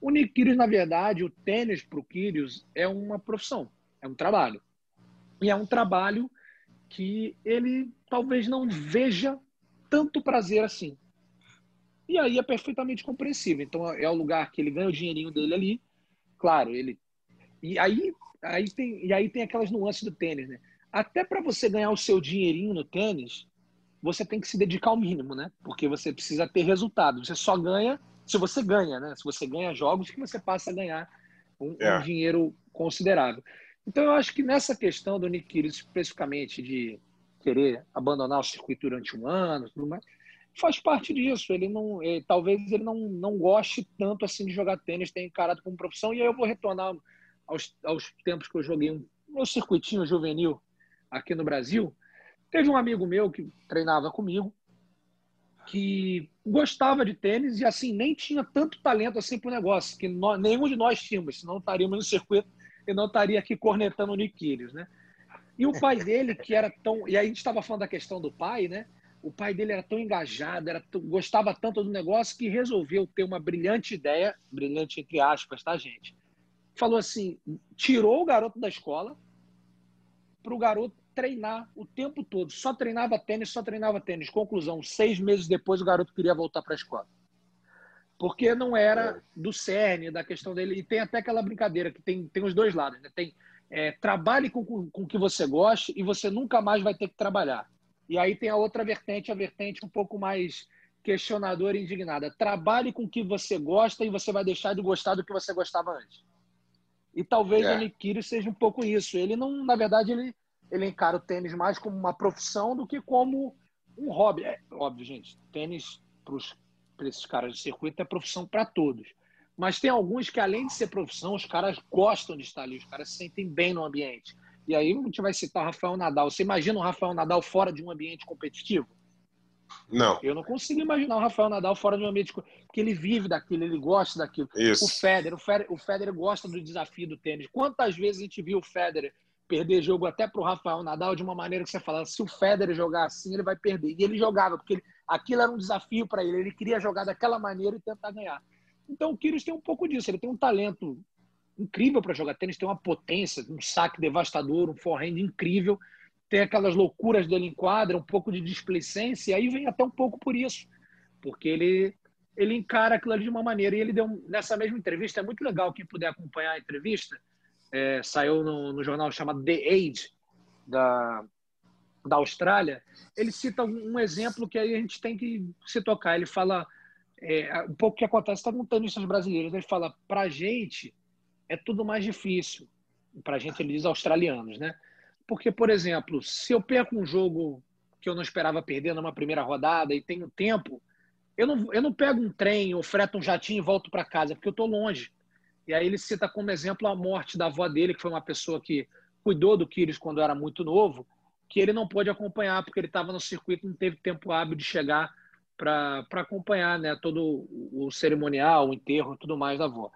o Nick Kyrgios, na verdade, o tênis para o Kyrgios é uma profissão, é um trabalho. E é um trabalho que ele talvez não veja tanto prazer assim. E aí é perfeitamente compreensível. Então é o lugar que ele ganha o dinheirinho dele ali. Claro, ele. E aí, aí, tem, e aí tem aquelas nuances do tênis, né? Até para você ganhar o seu dinheirinho no tênis, você tem que se dedicar ao mínimo, né? Porque você precisa ter resultado. Você só ganha se você ganha, né? Se você ganha jogos que você passa a ganhar um, é. um dinheiro considerável. Então eu acho que nessa questão do Nick Kyrgios, especificamente de querer abandonar o circuito durante um ano, tudo mais, faz parte disso. Ele não, ele, talvez ele não, não goste tanto assim de jogar tênis, tenha encarado como profissão. E aí eu vou retornar aos, aos tempos que eu joguei um, um circuitinho juvenil aqui no Brasil. Teve um amigo meu que treinava comigo, que gostava de tênis e assim nem tinha tanto talento assim para o negócio, que nós, nenhum de nós tínhamos, senão estaríamos no circuito e não estaria aqui cornetando o Nick né? E o pai dele, que era tão. E aí a gente estava falando da questão do pai, né? O pai dele era tão engajado, era gostava tanto do negócio que resolveu ter uma brilhante ideia, brilhante entre aspas, tá, gente? Falou assim: tirou o garoto da escola para o garoto treinar o tempo todo. Só treinava tênis, só treinava tênis. Conclusão: seis meses depois o garoto queria voltar para a escola. Porque não era é. do cerne, da questão dele. E tem até aquela brincadeira que tem, tem os dois lados. Né? Tem é, trabalhe com, com, com o que você gosta e você nunca mais vai ter que trabalhar. E aí tem a outra vertente, a vertente um pouco mais questionadora e indignada. Trabalhe com o que você gosta e você vai deixar de gostar do que você gostava antes. E talvez é. o Nick seja um pouco isso. Ele não, na verdade, ele ele encara o tênis mais como uma profissão do que como um hobby. É óbvio, gente, tênis para esses caras de circuito é profissão para todos. Mas tem alguns que, além de ser profissão, os caras gostam de estar ali, os caras se sentem bem no ambiente. E aí a gente vai citar o Rafael Nadal. Você imagina o Rafael Nadal fora de um ambiente competitivo? Não. Eu não consigo imaginar o Rafael Nadal fora de um ambiente porque ele vive daquilo, ele gosta daquilo. Isso. O Federer, o Federer, o Federer gosta do desafio do tênis. Quantas vezes a gente viu o Federer perder jogo até para o Rafael Nadal de uma maneira que você fala, se o Federer jogar assim, ele vai perder. E ele jogava, porque ele, aquilo era um desafio para ele. Ele queria jogar daquela maneira e tentar ganhar. Então o Kyrgios tem um pouco disso. Ele tem um talento incrível para jogar tênis, tem uma potência, um saque devastador, um forehand incrível. Tem aquelas loucuras dele em quadra, um pouco de displicência, e aí vem até um pouco por isso. Porque ele ele encara aquilo ali de uma maneira. E ele deu, nessa mesma entrevista, é muito legal quem puder acompanhar a entrevista, é, saiu no, no, jornal chamado The Age, da, da Austrália, ele cita um, um, exemplo que aí a gente tem que se tocar. Ele fala é, um pouco o que acontece tá com tenistas brasileiros. Ele fala, para gente é tudo mais difícil. Para a gente, ele diz australianos, né? Porque, por exemplo, se eu perco um jogo que eu não esperava perder numa primeira rodada e tenho tempo, eu não, eu não pego um trem ou freto um jatinho e volto para casa, porque eu estou longe. E aí ele cita como exemplo a morte da avó dele, que foi uma pessoa que cuidou do Kyrgios quando era muito novo, que ele não pôde acompanhar porque ele estava no circuito e não teve tempo hábil de chegar para acompanhar né, todo o cerimonial, o enterro e tudo mais da avó.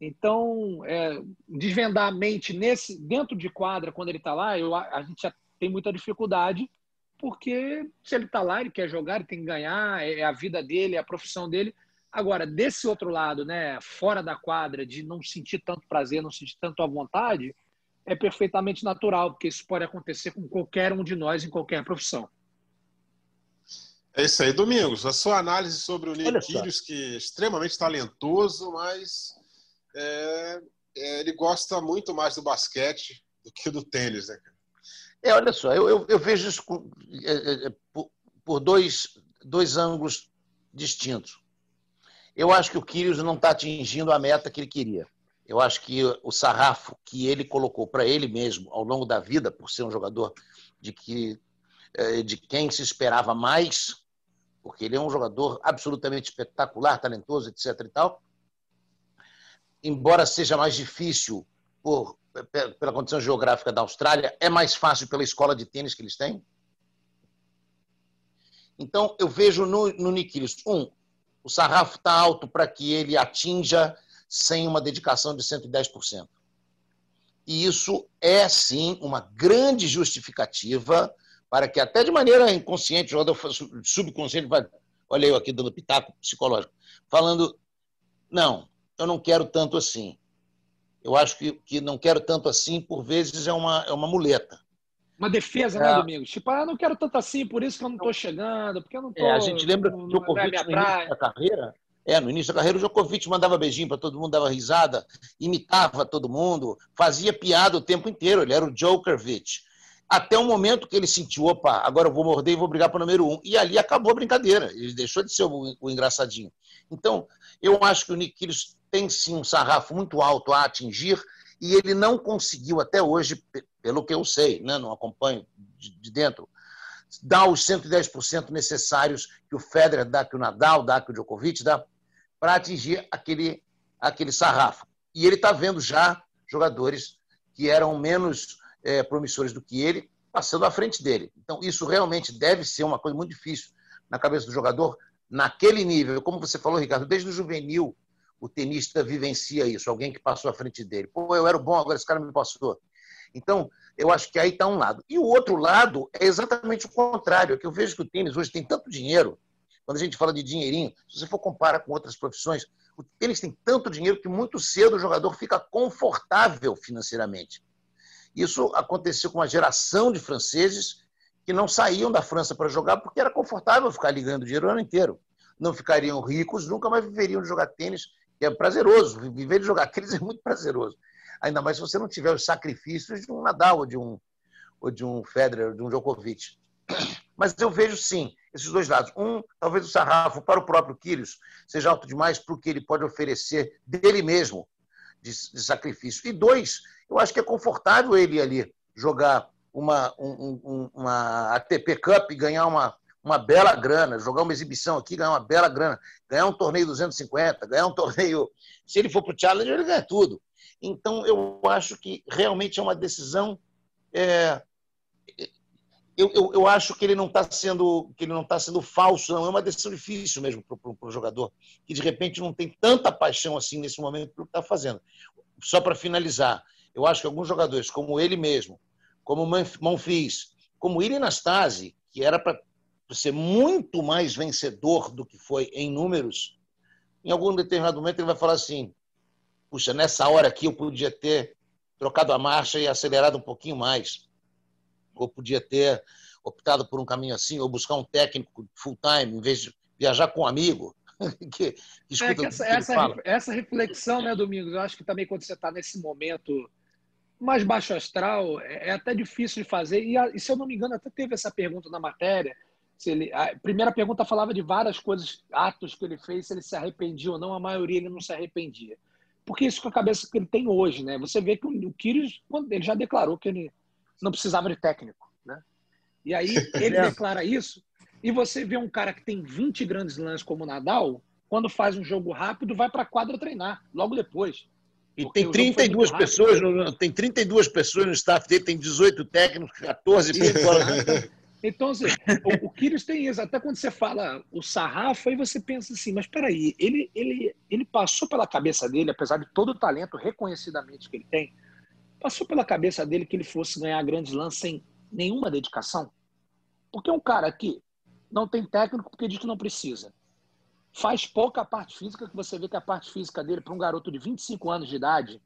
Então, é, desvendar a mente nesse, dentro de quadra, quando ele está lá, eu, a gente já tem muita dificuldade, porque se ele está lá, ele quer jogar, ele tem que ganhar, é, é a vida dele, é a profissão dele, Agora, desse outro lado, né, fora da quadra, de não sentir tanto prazer, não sentir tanto à vontade, é perfeitamente natural, porque isso pode acontecer com qualquer um de nós em qualquer profissão. É isso aí, Domingos. A sua análise sobre o Nick que é extremamente talentoso, mas é, é, ele gosta muito mais do basquete do que do tênis, né? É, olha só, eu, eu, eu vejo isso com, é, é, por, por dois, dois ângulos distintos. Eu acho que o Kyrgios não está atingindo a meta que ele queria. Eu acho que o sarrafo que ele colocou para ele mesmo ao longo da vida, por ser um jogador de, que, é, de quem se esperava mais, porque ele é um jogador absolutamente espetacular, talentoso, etc. e tal, embora seja mais difícil por, pela condição geográfica da Austrália, é mais fácil pela escola de tênis que eles têm. Então, eu vejo no, no Nikilis, um, o sarrafo está alto para que ele atinja sem uma dedicação de 110%. E isso é, sim, uma grande justificativa para que, até de maneira inconsciente, subconsciente. Olha eu aqui dando pitaco psicológico, falando: não, eu não quero tanto assim. Eu acho que, que não quero tanto assim, por vezes, é uma, é uma muleta. Uma defesa, né, é. né, Domingos? Tipo, ah, não quero tanto assim, por isso que eu não estou chegando, porque eu não estou. É, a gente lembra que o Djokovic no início da carreira. É, no início da carreira, o Djokovic mandava beijinho para todo mundo, dava risada, imitava todo mundo, fazia piada o tempo inteiro. Ele era o Djokovic. Até o momento que ele sentiu, opa, agora eu vou morder e vou brigar para o número um. E ali acabou a brincadeira. Ele deixou de ser o, o engraçadinho. Então, eu acho que o Nick Kyrgios tem sim um sarrafo muito alto a atingir e ele não conseguiu até hoje, pelo que eu sei, né, não acompanho de dentro, dar os 110% necessários que o Federer dá, que o Nadal dá, que o Djokovic dá, para atingir aquele, aquele sarrafo. E ele está vendo já jogadores que eram menos é, promissores do que ele passando à frente dele. Então, isso realmente deve ser uma coisa muito difícil na cabeça do jogador, naquele nível. Como você falou, Ricardo, desde o juvenil, o tenista vivencia isso, alguém que passou à frente dele. Pô, eu era bom, agora esse cara me passou. Então, eu acho que aí está um lado. E o outro lado é exatamente o contrário, é que eu vejo que o tênis hoje tem tanto dinheiro, quando a gente fala de dinheirinho, se você for comparar com outras profissões, o tênis tem tanto dinheiro que muito cedo o jogador fica confortável financeiramente. Isso aconteceu com uma geração de franceses que não saíam da França para jogar porque era confortável ficar ligando dinheiro o ano inteiro. Não ficariam ricos, nunca mais viveriam de jogar tênis é prazeroso. Viver de jogar tênis é muito prazeroso. Ainda mais se você não tiver os sacrifícios de um Nadal, ou de um, ou de um Federer, ou de um Djokovic. Mas eu vejo sim esses dois lados. Um, talvez o sarrafo para o próprio Kyrgios seja alto demais para o que ele pode oferecer dele mesmo de, de, sacrifício. E dois, eu acho que é confortável ele ali jogar uma, um, um, uma ATP Cup e ganhar uma, uma bela grana, jogar uma exibição aqui, ganhar uma bela grana, ganhar um torneio 250, ganhar um torneio. Se ele for para o Challenger, ele ganha tudo. Então, eu acho que realmente é uma decisão. É... Eu, eu, eu, acho que ele não está sendo que ele não está sendo falso, não. É uma decisão difícil mesmo para o jogador, que de repente não tem tanta paixão assim nesse momento pelo que está fazendo. Só para finalizar, eu acho que alguns jogadores, como ele mesmo, como Monfils, como Iri Nastase, que era para ser muito mais vencedor do que foi em números, em algum determinado momento ele vai falar assim: puxa, nessa hora aqui eu podia ter trocado a marcha e acelerado um pouquinho mais. Ou podia ter optado por um caminho assim, ou buscar um técnico full time, em vez de viajar com um amigo. que, que é que essa, essa, essa, reflexão, né, Domingos, eu acho que também quando você está nesse momento mais baixo astral, é, é até difícil de fazer. E, e, se eu não me engano, até teve essa pergunta na matéria se ele, a primeira pergunta falava de várias coisas, atos que ele fez, se ele se arrependia ou não, a maioria ele não se arrependia. Porque isso com a cabeça que ele tem hoje, né? Você vê que o, Kyrgios, ele já declarou que ele não precisava de técnico, né? E aí ele é. declara isso, e você vê um cara que tem 20 grandes lances como o Nadal, quando faz um jogo rápido, vai para a quadra treinar, logo depois. E tem 32 pessoas, no, tem 32 pessoas no staff dele, tem 18 técnicos, 14 fora. Então, assim, o, o Kyrgios tem isso. Até quando você fala o sarrafo, aí você pensa assim, mas peraí, ele, ele, ele passou pela cabeça dele, apesar de todo o talento reconhecidamente que ele tem, passou pela cabeça dele que ele fosse ganhar grandes lances sem nenhuma dedicação? Porque um cara que não tem técnico porque diz que não precisa. Faz pouca parte física, que você vê que a parte física dele, para um garoto de 25 anos de idade,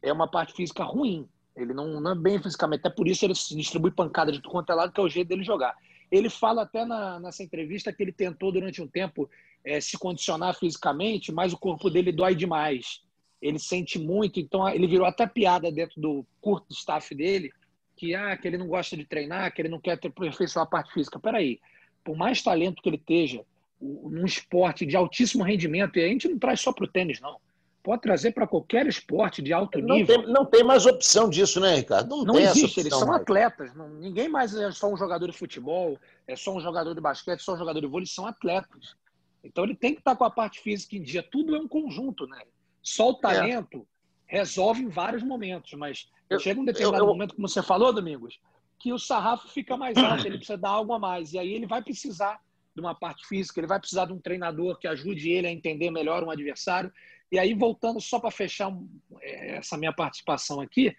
é uma parte física ruim. Ele não, não é bem fisicamente, até por isso ele distribui pancada de tudo quanto é lado, que é o jeito dele jogar. Ele fala até na, nessa entrevista que ele tentou durante um tempo é, se condicionar fisicamente, mas o corpo dele dói demais. ele sente muito, então ele virou até piada dentro do curto staff dele, que, ah, que ele não gosta de treinar, que ele não quer ter aperfeiçoar a parte física. Peraí, por mais talento que ele esteja, num esporte de altíssimo rendimento, e a gente não traz só para o tênis, não. Pode trazer para qualquer esporte de alto não nível. Tem, não tem mais opção disso, né, Ricardo? Não, não existe, eles são mais. atletas. Não, ninguém mais é só um jogador de futebol, é só um jogador de basquete, só um jogador de vôlei, são atletas. Então ele tem que estar com a parte física em dia. Tudo é um conjunto, né? Só o é. talento é. resolve em vários momentos, mas eu, chega um determinado eu, eu... momento, como você falou, Domingos, que o sarrafo fica mais alto, ele precisa dar algo a mais. E aí ele vai precisar de uma parte física, ele vai precisar de um treinador que ajude ele a entender melhor um adversário. E aí, voltando só para fechar é, essa minha participação aqui,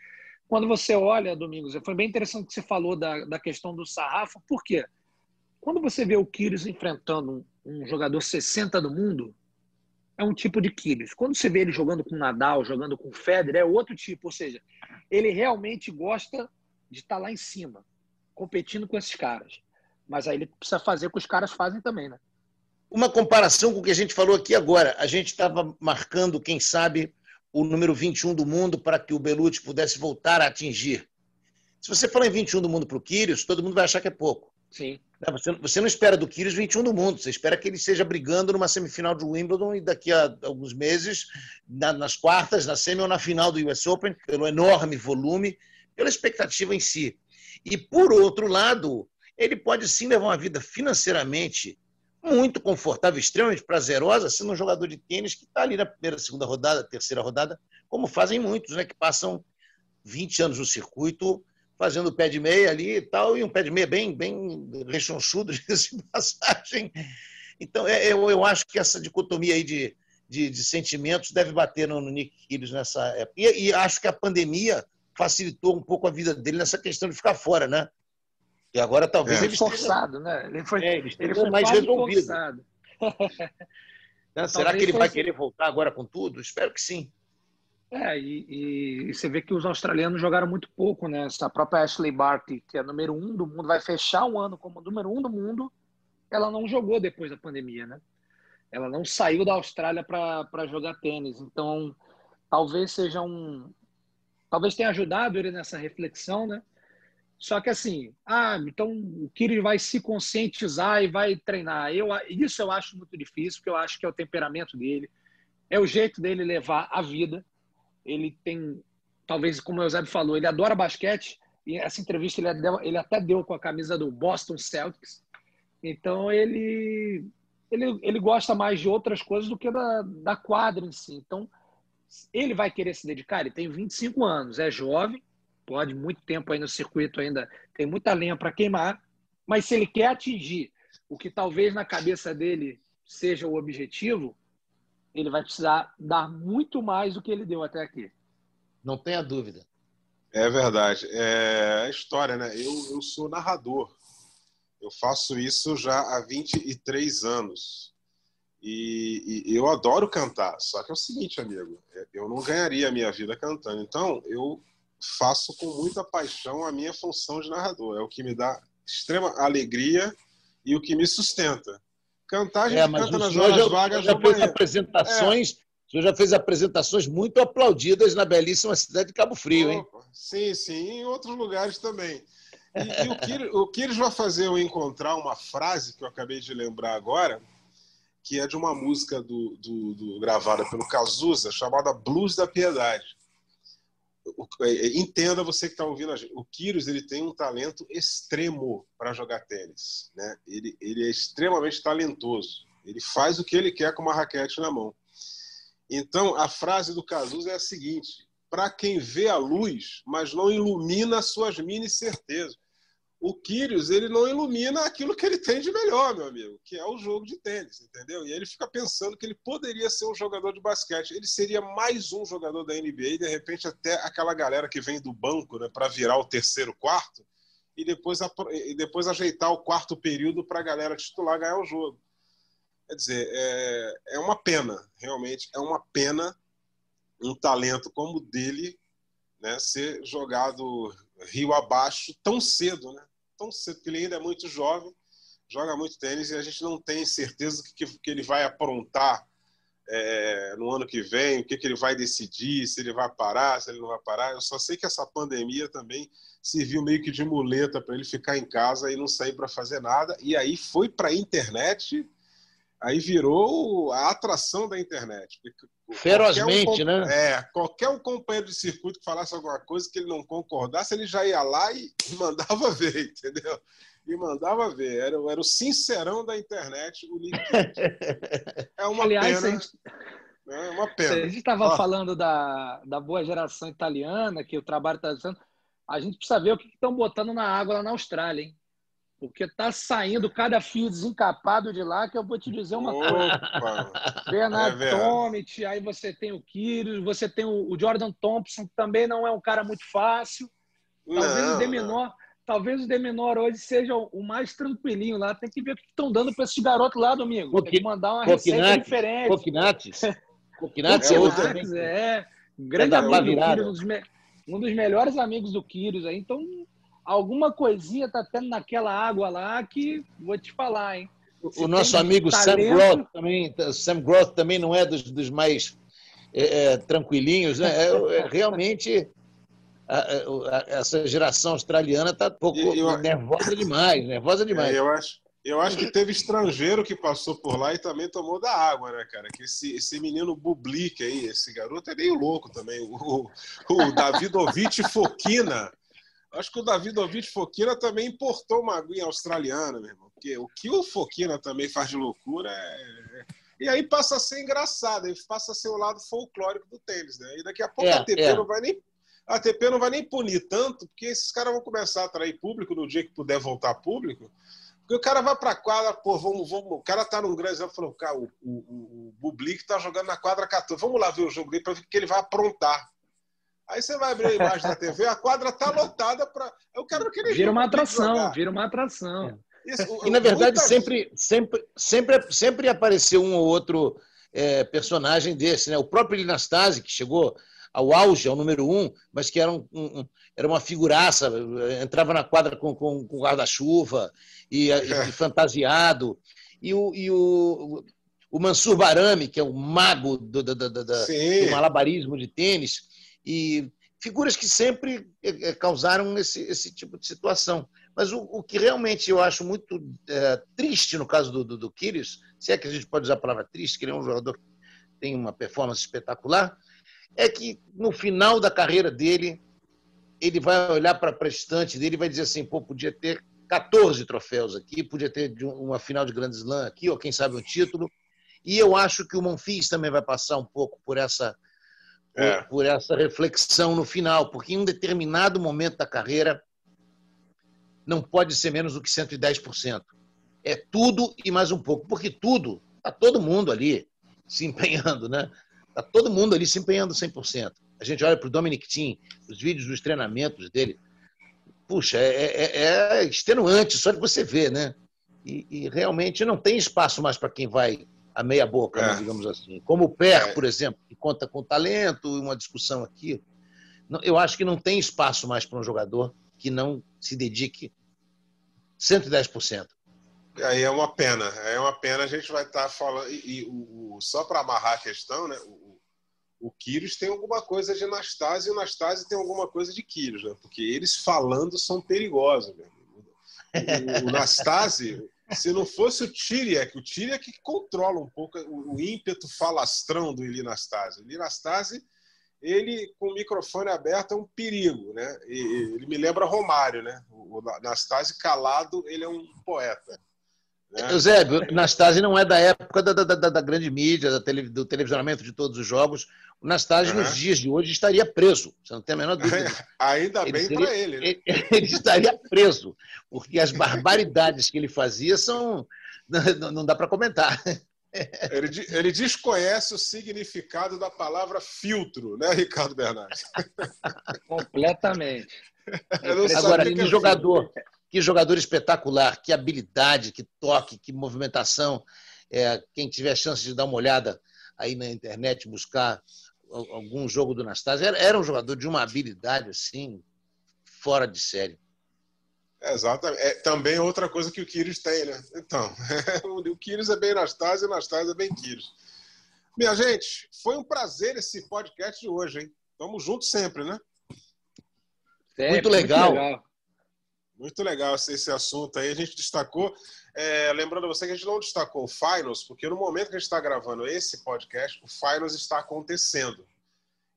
quando você olha, Domingos, foi bem interessante que você falou da, da questão do sarrafo, por quê? Quando você vê o Kyrgios enfrentando um, um jogador 60 do mundo, é um tipo de Kyrgios. Quando você vê ele jogando com Nadal, jogando com Federer, é outro tipo. Ou seja, ele realmente gosta de estar tá lá em cima, competindo com esses caras. Mas aí ele precisa fazer o que os caras fazem também, né? Uma comparação com o que a gente falou aqui agora. A gente estava marcando, quem sabe, o número 21 do mundo para que o Belucci pudesse voltar a atingir. Se você falar em 21 do mundo para o Kyrgios, todo mundo vai achar que é pouco. Sim. Você, você não espera do Kyrgios 21 do mundo, você espera que ele esteja brigando numa semifinal de Wimbledon e daqui a alguns meses, na, nas quartas, na semi ou na final do US Open, pelo enorme volume, pela expectativa em si. E, por outro lado, ele pode sim levar uma vida financeiramente muito confortável, extremamente prazerosa, sendo um jogador de tênis que está ali na primeira, segunda rodada, terceira rodada, como fazem muitos, né, que passam 20 anos no circuito fazendo pé de meia ali e tal, e um pé de meia bem, bem rechonchudo, de passagem. Então, é, eu, eu acho que essa dicotomia aí de, de, de sentimentos deve bater no, no Nick Kyrgios nessa época. E, e, acho que a pandemia facilitou um pouco a vida dele nessa questão de ficar fora, né? E agora talvez é. ele forçado, né? Ele foi, é, ele, ele foi mais resolvido. Será que ele vai querer voltar agora com tudo? Espero que sim. É, e, e, você vê que os australianos jogaram muito pouco, né? Essa própria Ashley Barty, que é número um do mundo, vai fechar o ano como número um do mundo, ela não jogou depois da pandemia, né? Ela não saiu da Austrália para jogar tênis. Então, talvez seja um. Talvez tenha ajudado ele nessa reflexão, né? Só que assim, ah, então o Kiri vai se conscientizar e vai treinar. Eu, isso eu acho muito difícil, porque eu acho que é o temperamento dele, é o jeito dele levar a vida ele tem, talvez, como o Eusébio falou, ele adora basquete, e essa entrevista ele, ele até deu com a camisa do Boston Celtics. Então ele, ele, ele gosta mais de outras coisas do que da, da quadra em si. Então ele vai querer se dedicar, ele tem 25 anos, é jovem, pode muito tempo aí no circuito ainda, tem muita lenha para queimar, mas se ele quer atingir o que talvez na cabeça dele seja o objetivo, ele vai precisar dar muito mais do que ele deu até aqui. Não tenha dúvida. É verdade. É a história, né? Eu, eu sou narrador. Eu faço isso já há 23 anos. E, e, eu adoro cantar. Só que é o seguinte, amigo, é, eu não ganharia a minha vida cantando. Então, eu faço com muita paixão a minha função de narrador. É o que me dá extrema alegria e o que me sustenta. Cantar, a gente é, canta nas horas já, vagas já fez apresentações, é. O senhor já fez apresentações muito aplaudidas na belíssima cidade de Cabo Frio, hein? Sim, sim, em outros lugares também. E, e o, Kir, o Kires vai fazer eu encontrar uma frase que eu acabei de lembrar agora, que é de uma música do, do, do gravada pelo Cazuza, chamada Blues da Piedade. É, é, entenda você que está ouvindo a gente. O Kyrgios ele tem um talento extremo para jogar tênis, né? Ele, ele é extremamente talentoso. Ele faz o que ele quer com uma raquete na mão. Então a frase do Cazuza é a seguinte: para quem vê a luz, mas não ilumina suas mini certezas o Kyrgios ele não ilumina aquilo que ele tem de melhor, meu amigo, que é o jogo de tênis, entendeu? E ele fica pensando que ele poderia ser um jogador de basquete. Ele seria mais um jogador da NBA e de repente até aquela galera que vem do banco, né, para virar o terceiro quarto e depois e depois ajeitar o quarto período para a galera titular ganhar o jogo. Quer dizer, é, é uma pena, realmente é uma pena um talento como o dele, né, ser jogado rio abaixo tão cedo, né? tão cedo, porque ele ainda é muito jovem, joga muito tênis e a gente não tem certeza do que, que ele vai aprontar é, no ano que vem, o que, que ele vai decidir, se ele vai parar, se ele não vai parar. Eu só sei que essa pandemia também serviu meio que de muleta para ele ficar em casa e não sair para fazer nada. E aí foi para a internet, aí virou a atração da internet. Ferozmente, um, né? É, qualquer um companheiro de circuito que falasse alguma coisa que ele não concordasse, ele já ia lá e mandava ver, entendeu? E mandava ver. Era, era o sincerão da internet, o Nick É uma Aliás, pena. Gente... É uma pena. A gente estava falando da, da boa geração italiana, que o trabalho está dizendo. A gente precisa ver o que estão botando na água lá na Austrália, hein? Porque tá saindo cada fio desencapado de lá que eu vou te dizer uma coisa. Bernard é Tomic, aí você tem o Kyrgios, você tem o Jordan Thompson, que também não é um cara muito fácil. Talvez não, o Deminor, talvez o Deminor hoje seja o mais tranquilinho lá. Tem que ver o que estão dando para esses garotos lá, domingo. Coqui... Tem que mandar uma receita diferente. Coquinates. Coquinates é outro. É, grande é amigo do Kyrgios, um dos, me... um dos melhores amigos do Kyrgios aí. Então, alguma coisinha tá tendo naquela água lá que vou te falar, hein? o nosso amigo talento... Sam Groth também, Sam Groth também não é dos, dos mais é, é, tranquilinhos, né? É, é realmente a, a, essa geração australiana está um pouco eu, nervosa demais, nervosa é, demais. eu acho. Eu acho que teve estrangeiro que passou por lá e também tomou da água, né, cara? Que esse, esse menino Bublik aí, esse garoto é meio louco também. O, o Davidovich Fokina Acho que o Davidovich Fokina também importou uma aguinha australiana, meu irmão. Porque o que o Fokina também faz de loucura é, é. E aí passa a ser engraçado, aí passa a ser o lado folclórico do tênis, né? E daqui a pouco é, a ATP é. não vai nem. A ATP não vai nem punir tanto, porque esses caras vão começar a atrair público no dia que puder voltar público. Porque o cara vai pra quadra, pô, vamos, vamos. O cara tá num grande exemplo, falou, cara, o, o, o, o Bublik tá jogando na quadra 14. Vamos lá ver o jogo dele pra ver o que ele vai aprontar. Aí você vai abrir a imagem da TV, a quadra tá lotada para. Eu quero aquele Vira uma atração, vira uma atração. É. Isso, e na verdade sempre, sempre, sempre, sempre apareceu um ou outro é, personagem desse, né? O próprio Linastase, que chegou ao auge, ao número um, mas que era, um, um era uma figuraça, entrava na quadra com, com, com guarda-chuva e, e, e, fantasiado. E o, e o, o Mansur Barami, que é o mago do, do, do, do, do malabarismo de tênis, e figuras que sempre eh, eh, causaram esse, esse tipo de situação. Mas o, o que realmente eu acho muito é, triste no caso do, do, do se é que a gente pode usar a palavra triste, que ele é um jogador que tem uma performance espetacular, é que no final da carreira dele, ele vai olhar para a estante dele e vai dizer assim, pô, podia ter 14 troféus aqui, podia ter uma final de Grand Slam aqui, ou quem sabe um título. E eu acho que o Monfils também vai passar um pouco por essa é. por, por essa reflexão no final, porque em um determinado momento da carreira não pode ser menos do que 110%. É tudo e mais um pouco, porque tudo, está todo mundo ali se empenhando, né? Está todo mundo ali se empenhando 100%. A gente olha para o Dominic Thiem, os vídeos dos treinamentos dele, puxa, é, é, é extenuante só de você ver, né? E, e realmente não tem espaço mais para quem vai a meia boca, né, é. né, digamos assim. Como o Per, é. por exemplo, que conta com talento, uma discussão aqui. Eu acho que não tem espaço mais para um jogador que não se dedique 110%. Aí é uma pena, é uma pena. A gente vai estar tá falando. E, e o, o, só para amarrar a questão, né? O, o Kyrgios tem alguma coisa de Anastase e o Anastase tem alguma coisa de Kyrgios, né? Porque eles falando são perigosos. Mesmo. O, o Nastase, se não fosse o Tiriak, o Tiriak que controla um pouco o, ímpeto falastrão do Ilinastase. O Ilinastase, ele com o microfone aberto é um perigo, né? E, ele me lembra Romário, né? O, Nastase calado, ele é um poeta. Né? Eusébio, Nastase não é da época da, da, da, da grande mídia, tele, do televisionamento de todos os jogos. O Nastase, uhum. nos dias de hoje, estaria preso. Você não tem a menor dúvida. Ainda ele bem para ele. Né? Ele, ele, estaria preso, porque as barbaridades que ele fazia são. Não, não dá para comentar. Ele, ele, desconhece o significado da palavra filtro, né, Ricardo Bernardes? Completamente. Agora, que, que é jogador, que jogador espetacular, que habilidade, que toque, que movimentação. É, quem tiver chance de dar uma olhada aí na internet, buscar algum jogo do Nastase, era, era um jogador de uma habilidade assim, fora de série. Exatamente. É também outra coisa que o Kyrgios tem, né? Então, o Kyrgios é bem Nastase e o Nastase é bem Kyrgios. Minha gente, foi um prazer esse podcast de hoje, hein? Tamo junto sempre, né? É, muito, legal. muito legal. Muito legal esse, assunto aí. A gente destacou. É, lembrando você que a gente não destacou o Finals, porque no momento que a gente está gravando esse podcast, o Finals está acontecendo.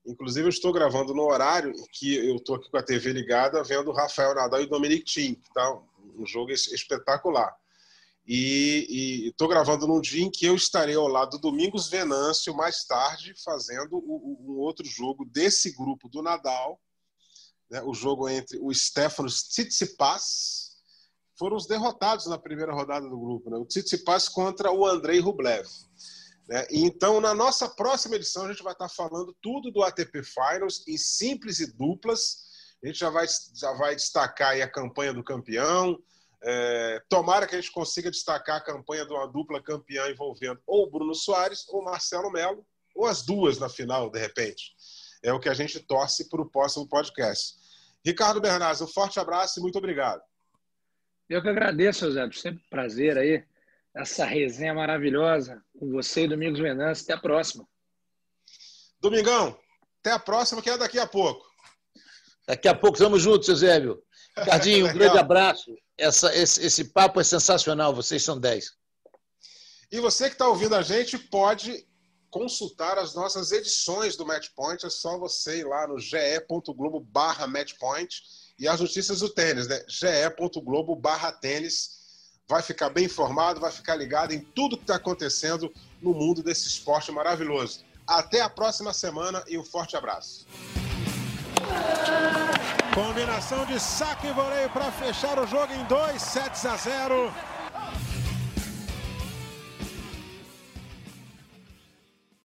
Inclusive, eu estou gravando no horário que eu estou aqui com a TV ligada, vendo o Rafael Nadal e o Dominic Thiem, que tá um jogo espetacular. E estou gravando num dia em que eu estarei ao lado do Domingos Venâncio mais tarde, fazendo um outro jogo desse grupo do Nadal, né, o jogo entre o Stefanos Tsitsipas, foram os derrotados na primeira rodada do grupo, né, o Tsitsipas contra o Andrei Rublev. Né? Então, na nossa próxima edição, a gente vai estar falando tudo do ATP Finals em simples e duplas. A gente já vai, já vai destacar a campanha do campeão, é, tomara que a gente consiga destacar a campanha de uma dupla campeã envolvendo ou Bruno Soares ou Marcelo Melo, ou as duas na final, de repente. É o que a gente torce para o próximo podcast. Ricardo Bernardes, um forte abraço e muito obrigado. Eu que agradeço, Zé. Sempre um prazer aí. Essa resenha maravilhosa com você e Domingos Venâncio. Até a próxima. Domingão, até a próxima, que é daqui a pouco. Daqui a pouco, estamos juntos, Eusébio. Ricardinho, um grande abraço. Essa, esse, esse papo é sensacional, vocês são 10. E você que está ouvindo a gente pode consultar as nossas edições do Matchpoint. É só você ir lá no ge.globo barra Matchpoint e as notícias do tênis, né? ge.globo barra tênis. Vai ficar bem informado, vai ficar ligado em tudo que está acontecendo no mundo desse esporte maravilhoso. Até a próxima semana e um forte abraço. Combinação de saque e voleio para fechar o jogo em 2 sets a 0.